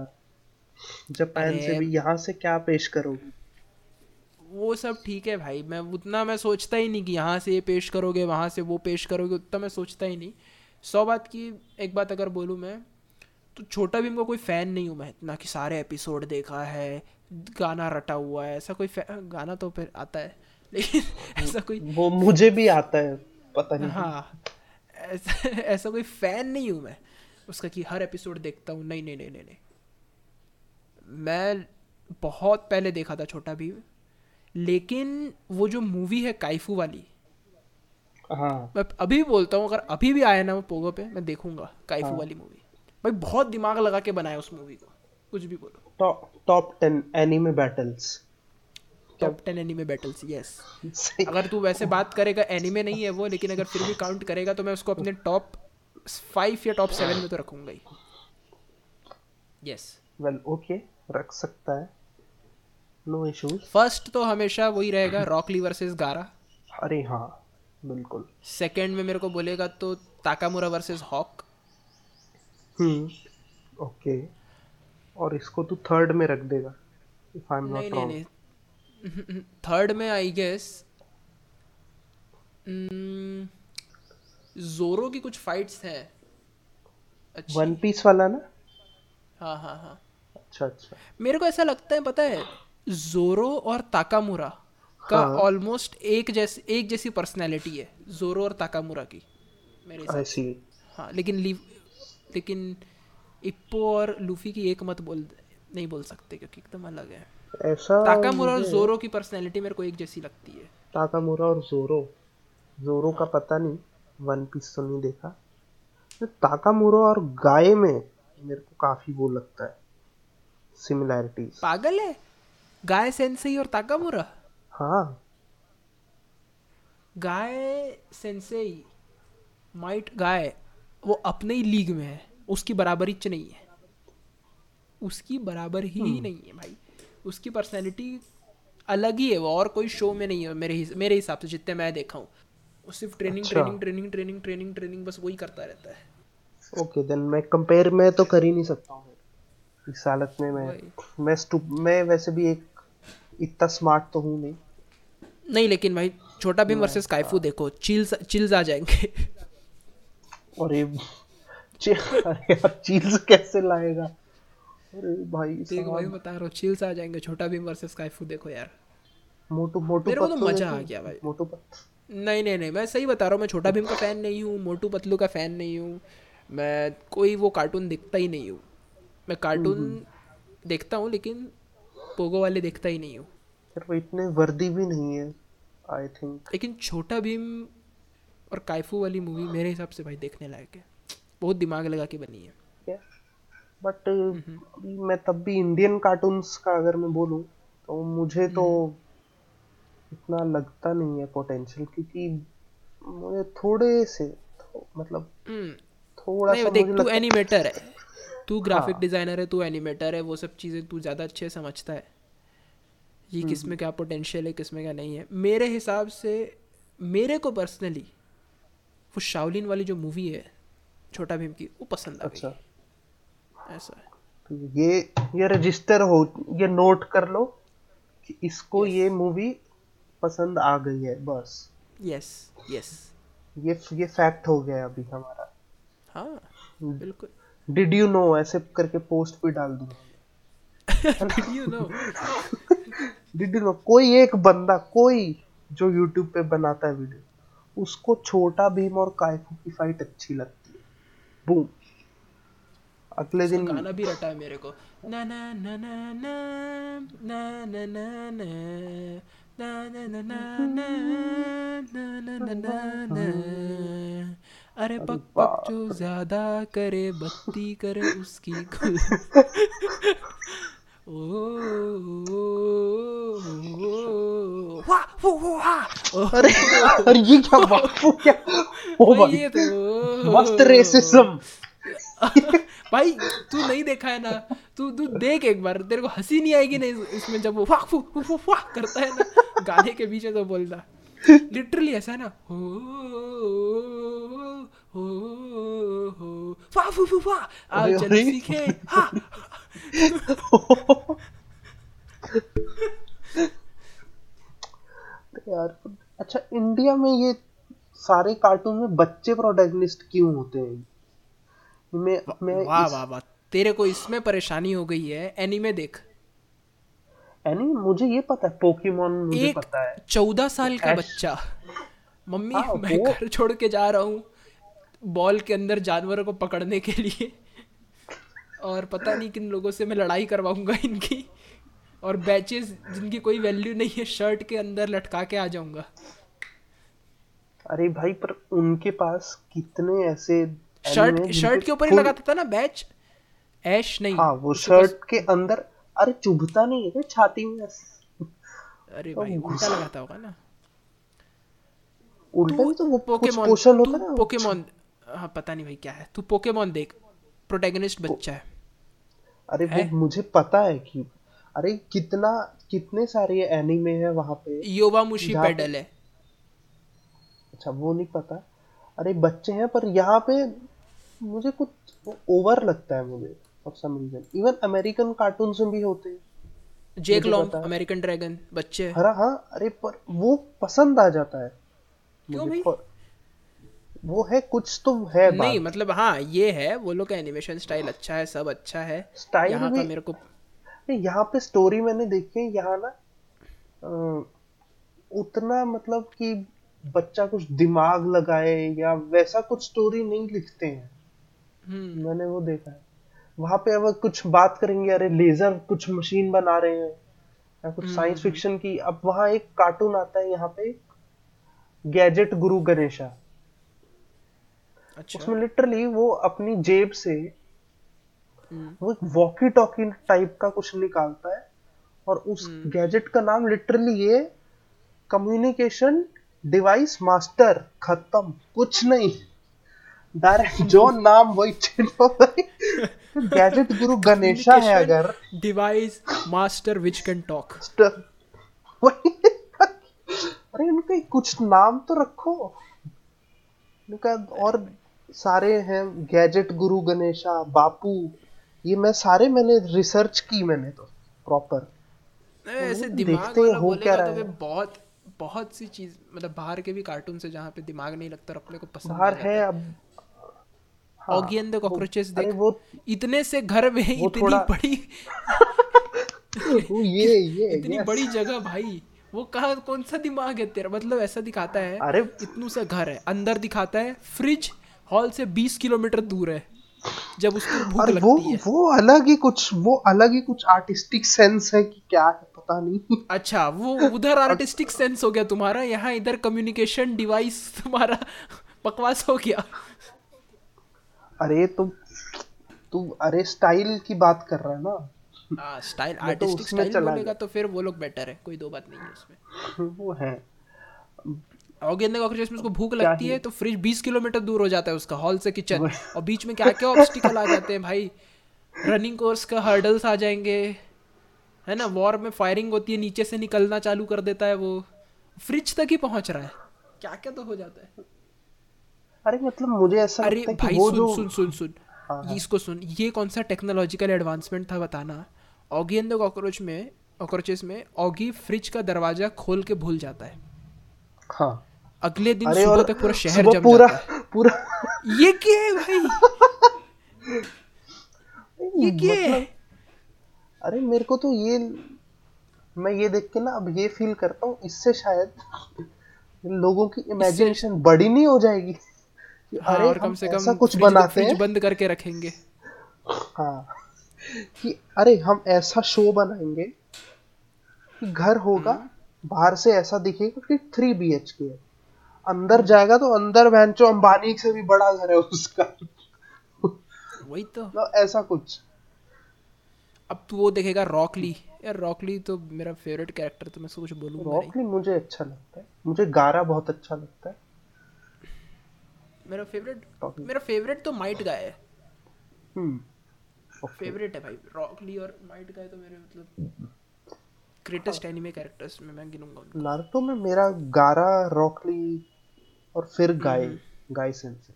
Speaker 1: जापान से भी यहाँ से क्या पेश करोगे?
Speaker 2: वो सब ठीक है भाई मैं उतना मैं सोचता ही नहीं कि यहाँ से ये पेश करोगे वहाँ से वो पेश करोगे उतना मैं सोचता ही नहीं। सौ बात की एक बात अगर बोलूँ मैं तो छोटा भीम का कोई फ़ैन नहीं हूँ मैं इतना कि सारे एपिसोड देखा है गाना रटा हुआ है ऐसा कोई गाना तो फिर आता है। लेकिन ऐसा कोई
Speaker 1: वो मुझे भी आता है पता नहीं।
Speaker 2: हाँ। ऐसा ऐसा कोई फ़ैन नहीं हूँ मैं। उसका कि हर एपिसोड देखता हूँ। नहीं नहीं नहीं नहीं नहीं। मैं बहुत पहले देखा था छोटा भीम। लेकिन वो जो मूवी है काइफू वाली
Speaker 1: हाँ।
Speaker 2: मैं अभी भी बोलता हूँ अगर अभी भी आया ना वो पोगो पे मैं देखूँगा काइफू
Speaker 1: हाँ।
Speaker 2: वाली मूवी। भाई बहुत दिमाग लगा के बनाया उस मूवी को। कुछ भी बोलो।
Speaker 1: Top top ten anime
Speaker 2: battles top ten anime battles
Speaker 1: yes
Speaker 2: अगर तू वैसे बात करेगा एनीमे नहीं है वो लेकिन अगर फिर भी काउंट करेगा तो मैं उसको अपने टॉप फाइव या टॉप सेवन में तो रखूँगा ही। यस
Speaker 1: वेल ओके रख सकता है। नो इश्यूज़
Speaker 2: फ़र्स्ट तो हमेशा वही रहेगा रॉकली वर्सेस गारा
Speaker 1: अरे हाँ बिल्कुल।
Speaker 2: सेकंड में मेरे को बोलेगा तो Takamura versus Hawk
Speaker 1: hmm okay और इसको तू थर्ड में रख देगा
Speaker 2: if
Speaker 1: I
Speaker 2: am
Speaker 1: not
Speaker 2: wrong third में आई गेस जोरो की कुछ फाइट्स हैं।
Speaker 1: वन पीस वाला ना?
Speaker 2: हाँ हाँ हाँ।
Speaker 1: अच्छा अच्छा।
Speaker 2: मेरे को ऐसा लगता है पता है जोरो और ताकामुरा का ऑलमोस्ट हाँ। एक जैसी एक जैसी पर्सनैलिटी है जोरो और ताकामुरा की मेरे
Speaker 1: ऐसी
Speaker 2: हाँ लेकिन लीव लेकिन इप्पो और लूफी की एक मत बोल नहीं बोल सकते क्योंकि एकदम अलग है।
Speaker 1: ऐसा
Speaker 2: ताकामुरा और जोरो की पर्सनैलिटी मेरे को एक जैसी लगती है।
Speaker 1: ताकामुरा और जोरो। जोरो का पता नहीं वन पीस तो नहीं देखा। तो ताकामुरा और गाय में मेरे को काफ़ी वो लगता है। सिमिलैरिटीज
Speaker 2: पागल है? गाय सेंसेई और ताकामुरा?
Speaker 1: हाँ।
Speaker 2: गाय सेंसेई माइट गाय वो अपने ही लीग में है। उसकी बराबरी च नहीं है। उसकी बराबर ही नहीं है भाई। उसकी पर्सनैलिटी अलग ही है वो और कोई शो में नहीं है मेरे हिस- मेरे हिसाब से जितने मैं देखा हूँ। वो सिर्फ़ ट्रेनिंग
Speaker 1: अच्छा।
Speaker 2: Training training training training training बस वही करता रहता है।
Speaker 1: ओके देन मैं कंपेयर मैं तो कर ही नहीं सकता हूँ इस हालत में मैं मैं मैं वैसे भी एक इतना स्मार्ट तो हूँ नहीं।
Speaker 2: नहीं लेकिन भाई छोटा भीम वर्सेस काइफू देखो चिल्स चिल्स आ जाएँगे।
Speaker 1: और ये चीज़ कैसे लाएगा? अरे भाई
Speaker 2: देखो भाई बता रहा हूँ चिल्स आ जाएँगे छोटा भीम वर्सेस काइफू देखो यार।
Speaker 1: मोटू मोटू
Speaker 2: मेरे को तो मज़ा आ गया भाई।
Speaker 1: मोटू
Speaker 2: नहीं नहीं नहीं मैं सही बता रहा हूँ मैं छोटा भीम का फ़ैन नहीं हूँ मोटू पतलू का फ़ैन नहीं हूँ मैं कोई वो कार्टून देखता ही नहीं हूँ। मैं कार्टून देखता हूँ लेकिन पोगो वाले देखता ही नहीं हूँ।
Speaker 1: वो इतने वर्दी भी नहीं है आई थिंक
Speaker 2: लेकिन छोटा भीम और काइफू वाली मूवी मेरे हिसाब से भाई देखने लायक है। बहुत दिमाग लगा के बनी है।
Speaker 1: बट अभी मैं तब भी इंडियन कार्टून्स का अगर मैं बोलूँ तो मुझे तो इतना लगता नहीं है पोटेंशियल क्योंकि मुझे थोड़े से थो, मतलब
Speaker 2: हम्म,
Speaker 1: थोड़ा सा
Speaker 2: देख तू एनिमेटर है तू ग्राफिक
Speaker 1: हाँ।
Speaker 2: डिज़ाइनर है तू एनिमेटर है वो सब चीज़ें तू ज़्यादा अच्छे समझता है। ये किसमें क्या पोटेंशियल है किसमें क्या नहीं है। मेरे हिसाब से मेरे को पर्सनली वो शाओलिन वाली जो मूवी है छोटा भीम की वो पसंद आ
Speaker 1: अच्छा।
Speaker 2: गई ऐसा है।
Speaker 1: तो ये ये रजिस्टर हो ये नोट कर लो कि इसको yes. ये मूवी पसंद आ गई है बस।
Speaker 2: Yes yes, yes yes.
Speaker 1: ये ये फैक्ट हो गया अभी हमारा।
Speaker 2: हाँ बिल्कुल।
Speaker 1: डिड यू नो ऐसे करके पोस्ट भी डाल दूँगा
Speaker 2: you know
Speaker 1: did you know कोई एक बंदा कोई जो यूट्यूब पे बनाता है वीडियो उसको छोटा भीम और काइफू की फाइट अच्छी लगती है। बूम अगले दिन
Speaker 2: गाना भी रटा है मेरे को ना ना ना ना ना ना ना ना ना ना ना ना ना ना ना ना ना ना ना अरे पक पक जो ज़्यादा करे बत्ती करे उसकी
Speaker 1: अरे अरे ये क्या बापू क्या ओ भाई
Speaker 2: तो
Speaker 1: मस्त रेसिज्म
Speaker 2: भाई तू नहीं देखा है ना? तू तू देख एक बार तेरे को हँसी नहीं आएगी ना इसमें जब वो वाह फू वाह करता है ना गाने के बीच में तो बोलता लिटरली ऐसा है ना हो हो हो वाह फू फू वाह चलो सीखे हाँ।
Speaker 1: यार अच्छा इंडिया में ये सारे कार्टून में बच्चे प्रोटैगनिस्ट क्यों होते हैं? मैं मैं
Speaker 2: वाह वाह वाह। तेरे को इसमें परेशानी हो गई है एनीमे देख।
Speaker 1: एनी मुझे ये पता है पोकेमोन मुझे
Speaker 2: एक
Speaker 1: पता है।
Speaker 2: चौदह साल का बच्चा। मम्मी
Speaker 1: हाँ,
Speaker 2: मैं घर छोड़ के जा रहा हूँ बॉल के अंदर जानवरों को पकड़ने के लिए। और पता नहीं किन लोगों से मैं लड़ाई करवाऊँगा इनकी। और बैचेस जिनकी कोई वैल्यू नहीं है शर्ट के अंदर लटका के आ जाऊँगा।
Speaker 1: अरे भाई पर उनके पास कितने ऐसे
Speaker 2: शर्ट शर्ट के ऊपर ही लगाता था ना बैच? ऐश नहीं।
Speaker 1: हाँ वो शर्ट के अंदर अरे चुभता नहीं है छाती में
Speaker 2: अरे
Speaker 1: तो
Speaker 2: भाई उल्टा लगाता होगा ना।
Speaker 1: उल्टा तो वो कुछ
Speaker 2: पोकेमोन
Speaker 1: पोषण होता है ना
Speaker 2: पोकेमोन हाँ पता नहीं भाई क्या है। तू पोकेमोन देख प्रोटैगनिस्ट बच्चा है।
Speaker 1: अरे
Speaker 2: है?
Speaker 1: वो मुझे पता है कि अरे कितना कितने सारे एनीमे है वहाँ पे।
Speaker 2: योवा मुशी पेडल है।
Speaker 1: अच्छा वो नहीं पता। अरे बच्चे हैं पर यहाँ पे मुझे कुछ ओवर लगता है मुझे for some reason even American cartoon में भी होते हैं।
Speaker 2: जेक लॉन्ग अमेरिकन ड्रैगन बच्चे।
Speaker 1: हरा हाँ अरे पर वो पसंद आ जाता है।
Speaker 2: क्यों भाई?
Speaker 1: वो है कुछ तो है
Speaker 2: नहीं मतलब हाँ ये है वो लोग का एनिमेशन स्टाइल अच्छा है सब अच्छा है।
Speaker 1: स्टाइल
Speaker 2: यहाँ का मेरे को
Speaker 1: यहाँ पे स्टोरी मैंने देखी है यहाँ ना उतना मतलब कि बच्चा कुछ दिमाग लगाए या वैसा कुछ स्टोरी नहीं लिखते हैं। मैंने वो देखा है। वहाँ पे अब कुछ बात करेंगे अरे लेजर कुछ मशीन बना रहे हैं या कुछ साइंस फिक्शन की अब वहाँ एक कार्टून आता है यहाँ पे गैजेट गुरु गणेशा।
Speaker 2: अच्छा।
Speaker 1: उसमें लिटरली वो अपनी जेब से
Speaker 2: हम्म,
Speaker 1: वो एक वॉकी टॉकी टाइप का कुछ निकालता है और उस गैजेट का नाम लिटरली ये कम्युनिकेशन डिवाइस मास्टर खत्म कुछ नहीं। जो नाम वही गैजेट गुरु गणेशा है अगर।
Speaker 2: Device master which
Speaker 1: can talk अरे इनका कुछ नाम तो रखो। इनका और सारे हैं गैजेट गुरु गणेशा बापू ये मैं सारे मैंने रिसर्च की मैंने तो प्रॉपर
Speaker 2: ऐसे दिमाग वाला
Speaker 1: हो क्या
Speaker 2: बोलेगा
Speaker 1: रहा
Speaker 2: तो
Speaker 1: है।
Speaker 2: बहुत बहुत सी चीज़ मतलब बाहर के भी कार्टून से जहाँ पे दिमाग नहीं लगता और अपने को पसंद
Speaker 1: बाहर है अब
Speaker 2: ऑगी एंड द कॉकरोचेस देख।
Speaker 1: वो
Speaker 2: इतने से घर में इतनी बड़ी
Speaker 1: ये ये
Speaker 2: इतनी. बड़ी जगह भाई। वो कहा कौन सा दिमाग है तेरा? मतलब ऐसा दिखाता है
Speaker 1: अरे
Speaker 2: इतनू सा घर है। अंदर दिखाता है फ्रिज हॉल से 20 किलोमीटर दूर है। जब उसको भूख
Speaker 1: और वो
Speaker 2: है।
Speaker 1: वो अलग ही कुछ वो अलग ही कुछ आर्टिस्टिक सेंस है कि क्या है पता नहीं।
Speaker 2: अच्छा वो उधर आर्टिस्टिक सेंस हो गया तुम्हारा यहाँ इधर कम्युनिकेशन डिवाइस तुम्हारा बकवास हो गया।
Speaker 1: अरे तुम तू अरे स्टाइल की बात कर रहा है ना?
Speaker 2: हाँ स्टाइल
Speaker 1: तो
Speaker 2: आर्टिस्टिक स्टाइल बोलेगा तो फिर वो लोग बेटर है कोई दो बात नहीं है उसमें।
Speaker 1: वो है।
Speaker 2: ऑगी एंड कॉकरोचेस में उसको भूख लगती
Speaker 1: है
Speaker 2: तो फ्रिज 20 किलोमीटर दूर हो जाता है उसका हॉल से किचन और बीच में क्या क्या ऑब्स्टिकल आ जाते हैं भाई? रनिंग कोर्स का हर्डल्स आ जाएँगे है ना? वॉर में फायरिंग होती है नीचे से निकलना चालू कर देता है वो। फ्रिज तक ही पहुँच रहा है। क्या क्या तो हो जाता है।
Speaker 1: अरे मतलब मुझे ऐसा
Speaker 2: अरे
Speaker 1: लगता है कि
Speaker 2: भाई
Speaker 1: वो
Speaker 2: सुन
Speaker 1: जो
Speaker 2: सुन सुन सुन।
Speaker 1: हाँ, हाँ।
Speaker 2: इसको सुन ये कौन सा टेक्नोलॉजिकल एडवांसमेंट था बताना? ऑगी एंड द कॉकरोच में कॉकरोचेस में ऑगी फ्रिज का दरवाज़ा खोल के भूल जाता है।
Speaker 1: हाँ।
Speaker 2: अगले दिन सुबह तक पूरा शहर जम
Speaker 1: पूरा
Speaker 2: जाता है।
Speaker 1: पूरा
Speaker 2: ये क्या है भाई? ये क्या है?
Speaker 1: मतलब अरे मेरे को तो ये मैं ये देख के ना अब ये फील करता हूँ इससे शायद लोगों की इमेजिनेशन बड़ी नहीं हो जाएगी।
Speaker 2: हाँ,
Speaker 1: अरे
Speaker 2: और कम से कम
Speaker 1: कुछ बनाते हैं।
Speaker 2: बंद करके रखेंगे।
Speaker 1: हाँ। कि अरे हम ऐसा शो बनाएँगे कि घर होगा
Speaker 2: हम्म।
Speaker 1: बाहर से ऐसा दिखेगा कि थ्री बी एच के है। अंदर जाएगा तो अंदर वैंचो अंबानी से भी बड़ा घर है उसका।
Speaker 2: वही तो।
Speaker 1: मतलब ऐसा कुछ।
Speaker 2: अब तू वो देखेगा रॉकली यार रॉकली तो मेरा फेवरेट कैरेक्टर तो मैं उसको कुछ बोलूँगा
Speaker 1: रॉकली मुझे अच्छा लगता है। मुझे गारा बहुत अच्छा लगता है।
Speaker 2: मेरा फेवरेट। मेरा फेवरेट तो माइट गाय है।
Speaker 1: हम्म ओके
Speaker 2: फेवरेट है भाई। रॉकली और माइट गाय तो मेरे मतलब ग्रेटेस्ट एनिमे कैरेक्टर्स में मैं गिनूँगा उनको।
Speaker 1: नारुतो में मेरा गारा रॉकली और फिर गाय। गाय सेंसे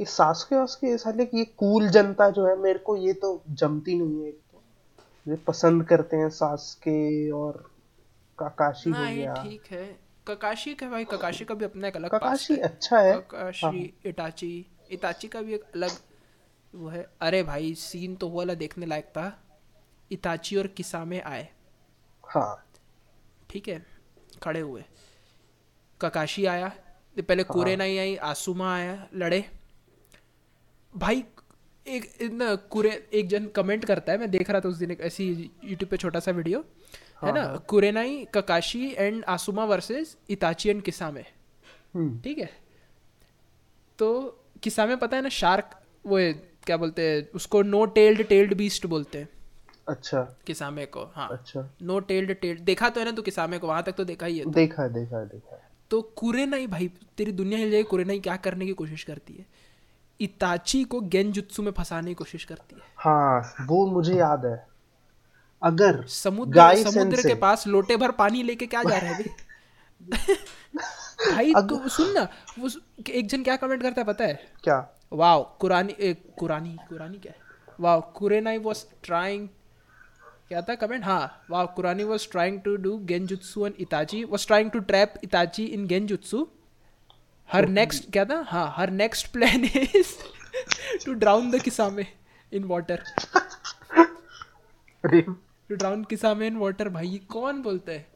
Speaker 1: ये सासके वास्के ये साले की ये कूल जनता जो है मेरे को ये तो जमती नहीं है। तो ये पसंद करते हैं सासके और काकाशी हो
Speaker 2: हाँ
Speaker 1: गया।
Speaker 2: ठीक है। ककाशी का भाई ककाशी का भी अपना एक अलग
Speaker 1: काकाशी अच्छा है।
Speaker 2: ककाशी इटाची इताची का भी एक अलग वो है। अरे भाई सीन तो वो वाला देखने लायक था। इताची और किसामे आए।
Speaker 1: हाँ।
Speaker 2: ठीक है खड़े हुए। ककाशी आया। पहले कुरेनाई आई आसुमा आया लड़े। भाई एक ना कुरे एक जन कमेंट करता है। मैं देख रहा था उस दिन एक ऐसी यूट्यूब पे छोटा सा वीडियो है ना? Kurenai Kakashi and Asuma versus Itachi and
Speaker 1: Kisame
Speaker 2: ठीक है? तो किसामे पता है ना शार्क वो है, क्या बोलते हैं उसको नो टेल्ड टेल्ड बीस्ट बोलते हैं।
Speaker 1: अच्छा।
Speaker 2: किसामे को हाँ।
Speaker 1: अच्छा।
Speaker 2: नो टेल्ड टेल्ड देखा तो है ना तू किसामे को वहाँ तक तो देखा ही है तो.
Speaker 1: देखा है देखा देखा है।
Speaker 2: तो कुरेनाई भाई तेरी दुनिया हिल जाएगी कुरेनाई क्या करने की कोशिश करती है? इताची को गेंजुत्सु में फंसाने की कोशिश करती है।
Speaker 1: हाँ वो मुझे याद है। अगर
Speaker 2: समुद्र समुद्र के पास लोटे भर पानी लेके क्या जा रहे हैं भाई? तो सुन ना वो एक जन क्या कमेंट करता है पता है?
Speaker 1: क्या?
Speaker 2: वाओ कुरानी ए, कुरानी कुरानी क्या है? वाओ कुरेनाई वाज ट्राइंग क्या था कमेंट हाँ wow Kurenai was trying to do genjutsu and Itachi was trying to trap Itachi in genjutsu her next क्या था? हाँ her next plan is to drown the Kisame in
Speaker 1: water
Speaker 2: to drown Kisame in water भाई ये कौन बोलता है?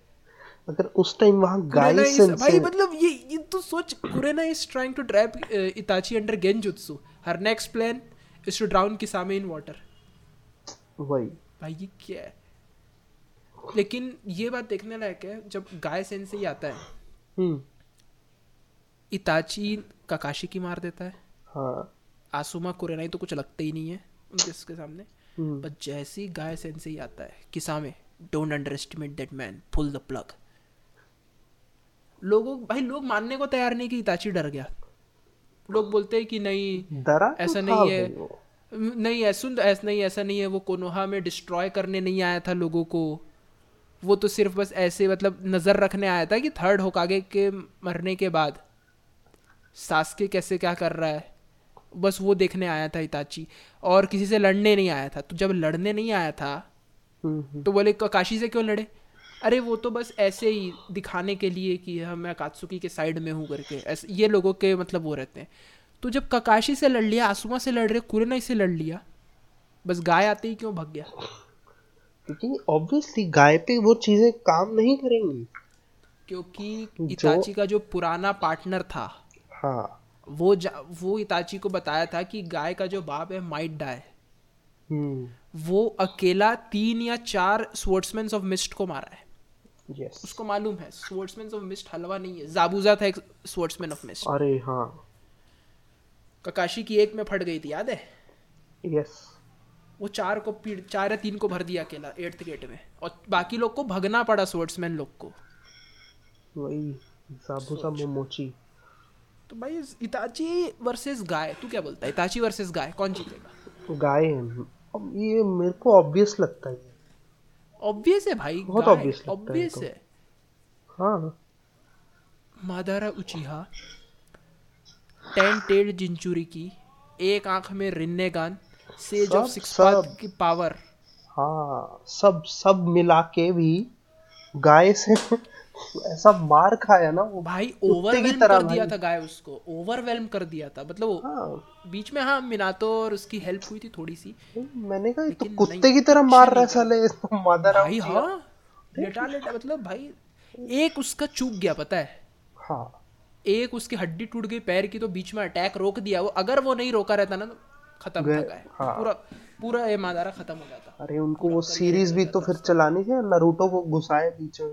Speaker 1: अगर उस टाइम वहाँ
Speaker 2: is- भाई मतलब ये ये तू सोच Kurenai is trying to trap Itachi under genjutsu her next plan is to drown Kisame in water
Speaker 1: वही।
Speaker 2: भाई ये क्या है? लेकिन ये बात देखने लायक है जब गाय सेन से ही आता है
Speaker 1: हम्म।
Speaker 2: इताची ककाशी की मार देता है।
Speaker 1: हाँ।
Speaker 2: आसुमा कुरेनाई तो कुछ लगता ही नहीं है उनके सामने।
Speaker 1: हम्म
Speaker 2: पर जैसे ही गाय सेन से ही आता है Kisame don't underestimate that man pull the plug लोगों भाई लोग मानने को तैयार नहीं कि इताची डर गया। लोग बोलते हैं कि नहीं
Speaker 1: तो
Speaker 2: ऐसा नहीं है। नहीं ऐसा ऐसा नहीं ऐसा नहीं है। वो कोनोहा में डिस्ट्रॉय करने नहीं आया था लोगों को। वो तो सिर्फ़ बस ऐसे मतलब नज़र रखने आया था कि थर्ड होकागे के मरने के बाद। सासके कैसे क्या कर रहा है? बस वो देखने आया था इताची और किसी से लड़ने नहीं आया था। तो जब लड़ने नहीं आया था
Speaker 1: हम्म, हम्म।
Speaker 2: तो बोले काशी से क्यों लड़े? अरे वो तो बस ऐसे ही दिखाने के लिए कि हाँ मैं कात्सुकी के साइड में हूँ करके। ऐसे ये लोगों के मतलब वो रहते हैं। तो जब ककाशी से लड़ लिया आसुमा से लड़ रहे कुरेनाई से लड़ लिया बस गाय आते ही क्यों भाग गया?
Speaker 1: क्योंकि ऑब्वियसली गाय पे वो चीज़ें काम नहीं करेंगी।
Speaker 2: क्योंकि इताची का जो पुराना पार्टनर था
Speaker 1: हाँ।
Speaker 2: वो जा, वो इताची को बताया था कि गाय का जो बाप है माइट डाई
Speaker 1: हम्म
Speaker 2: वो अकेला तीन या चार स्पोर्ट्समैन ऑफ़ मिस्ट को मारा है।
Speaker 1: यस
Speaker 2: उसको मालूम है स्पोर्ट्समैन ऑफ़ मिस्ट हलवा नहीं है। जाबूजा था एक स्पोर्ट्समैन ऑफ़ मिस्ट
Speaker 1: अरे हाँ।
Speaker 2: ककाशी की एक में फट गई थी याद है?
Speaker 1: यस
Speaker 2: वो चार को पीड़ चार या तीन को भर दिया अकेला एट्थ गेट में। और बाकी लोग को भगना पड़ा स्पोर्ट्समैन लोग को।
Speaker 1: वही जाबुसा मोमोची।
Speaker 2: तो भाई इताची वर्सेस गाय तू क्या बोलता है? इताची वर्सेस गाय कौन जीतेगा?
Speaker 1: गाय है। अब ये मेरे को ऑब्वियस लगता है।
Speaker 2: ऑब्वियस है भाई
Speaker 1: बहुत
Speaker 2: गाय
Speaker 1: है
Speaker 2: ऑब्वियस
Speaker 1: तो।
Speaker 2: है।
Speaker 1: हाँ
Speaker 2: मादारा उचिहा टेन टेड जिंचुरी की एक आँख में रिन्नेगान सेज ऑफ़ सिक्स। की पावर
Speaker 1: हाँ सब सब मिला के भी गाय से ऐसा मार खाया ना वो
Speaker 2: भाई
Speaker 1: तरह
Speaker 2: कर दिया। था गाय उसको ओवरवेल्म कर दिया था। मतलब
Speaker 1: हाँ।
Speaker 2: बीच में हाँ मिनातो और उसकी हेल्प हुई थी थोड़ी सी
Speaker 1: मैंने कहा तो कुत्ते की तरह मार रहा साले मादर
Speaker 2: भाई हाँ लेटा लेटा मतलब भाई एक उसका चूक गया पता है?
Speaker 1: हाँ।
Speaker 2: एक उसकी हड्डी टूट गई पैर की तो बीच में अटैक रोक दिया। वो अगर वो नहीं रोका रहता ना तो खत्म हो
Speaker 1: गए-
Speaker 2: गया
Speaker 1: हाँ।
Speaker 2: पूरा पूरा ये मादारा खत्म हो जाता।
Speaker 1: अरे उनको वो सीरीज़ भी तो फिर चलानी थी नरूटो को घुसाए पीछे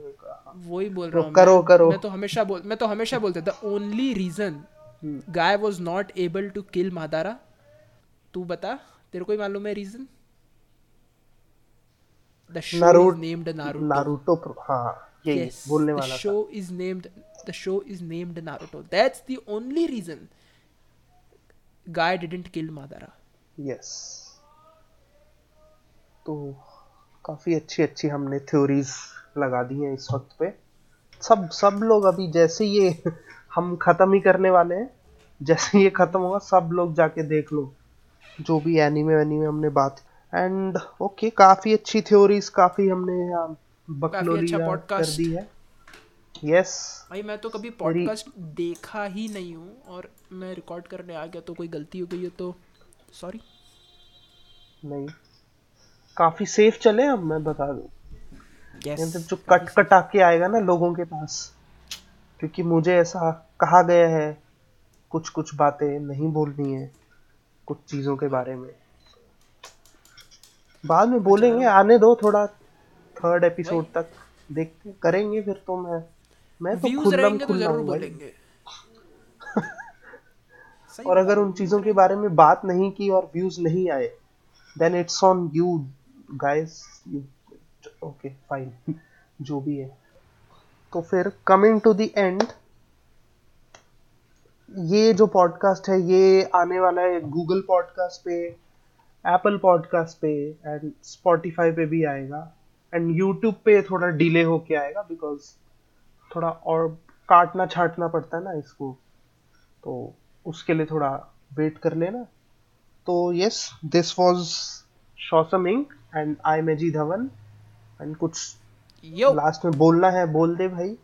Speaker 2: वही बोल रहा हूँ
Speaker 1: करो करो।
Speaker 2: मैं तो हमेशा बोल मैं तो हमेशा बोलता the only
Speaker 1: reason.
Speaker 2: Guy was not able to kill Madara तू बता तेरे को ही मालूम है reason
Speaker 1: the
Speaker 2: show is named
Speaker 1: Naruto Naruto हाँ यही बोलने वाला था।
Speaker 2: show is named the show is named naruto. That's the only reason guy didn't kill madara.
Speaker 1: Yes तो काफ़ी अच्छी अच्छी हमने थ्योरीज लगा दी हैं इस वक्त पे। सब सब लोग अभी जैसे ये हम खत्म ही करने वाले हैं जैसे ये खत्म होगा सब लोग जाके देख लो जो भी एनीमे एनीमे हमने बात। एंड ओके okay, काफ़ी अच्छी थ्योरीज काफ़ी हमने यहाँ बकलोरिया कर दी है। यस
Speaker 2: भाई मैं तो कभी पॉडकास्ट देखा ही नहीं हूँ और मैं रिकॉर्ड करने आ गया तो कोई गलती हो गई है तो सॉरी
Speaker 1: नहीं. काफ़ी सेफ़ चले हम मैं बता दूँ.
Speaker 2: यस
Speaker 1: मतलब जो कट कटा के आएगा ना लोगों के पास क्योंकि मुझे ऐसा कहा गया है कुछ कुछ बातें नहीं बोलनी है कुछ चीज़ों के बारे में। बाद में बोलेंगे आने दो थोड़ा थर्ड एपिसोड तक देखते करेंगे फिर तो मैं मैं तो खुल्लम
Speaker 2: तो
Speaker 1: खुल्ला
Speaker 2: ज़रूर
Speaker 1: भाई।
Speaker 2: बोलेंगे।
Speaker 1: और अगर उन चीज़ों के बारे में बात नहीं की और व्यूज़ नहीं आए then it's on you guys okay fine जो भी है। तो फिर कमिंग टू द एंड ये जो पॉडकास्ट है ये आने वाला है गूगल पॉडकास्ट पे एप्पल पॉडकास्ट पे एंड स्पॉटिफाई पे भी आएगा एंड यूट्यूब पे थोड़ा डिले होके आएगा बिकॉज़ थोड़ा और काटना छाटना पड़ता है ना इसको तो उसके लिए थोड़ा वेट कर लेना। तो yes this was शौसम ink and I मेजी धवन एंड कुछ
Speaker 2: यो
Speaker 1: लास्ट में बोलना है बोल दे भाई।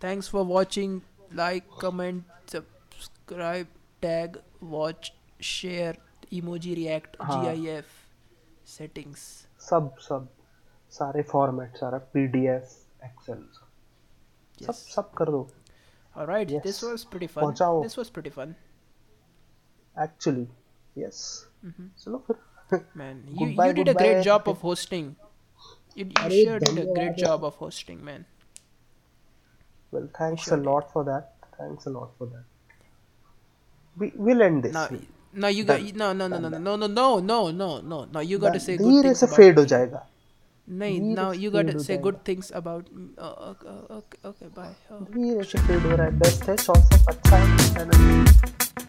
Speaker 2: Thanks for watching like comment subscribe tag watch share emoji
Speaker 1: react.
Speaker 2: GIF settings
Speaker 1: सब सब। सारे फॉर्मेट सारा पीडीएफ एक्सेल सब सब कर दो
Speaker 2: this was pretty fun.
Speaker 1: पहुंचाओ।
Speaker 2: This was pretty fun.
Speaker 1: Actually yes चलो फिर
Speaker 2: Man, you,
Speaker 1: Goodbye,
Speaker 2: you did a great
Speaker 1: goodbye.
Speaker 2: job of hosting. You, you
Speaker 1: अरे,
Speaker 2: sure did a great
Speaker 1: धन्यवाद।
Speaker 2: job of hosting, man.
Speaker 1: well thanks
Speaker 2: Sure
Speaker 1: a lot for that thanks a lot for that we will end this
Speaker 2: Now,
Speaker 1: here.
Speaker 2: now you got no no no no no no no no no no no no you got to say good
Speaker 1: धीरे
Speaker 2: things
Speaker 1: से
Speaker 2: about
Speaker 1: fade हो
Speaker 2: me. नहीं now you got say good things about okay bye
Speaker 1: धीरे से fade हो रहा है best है शॉर्ट सब अच्छा है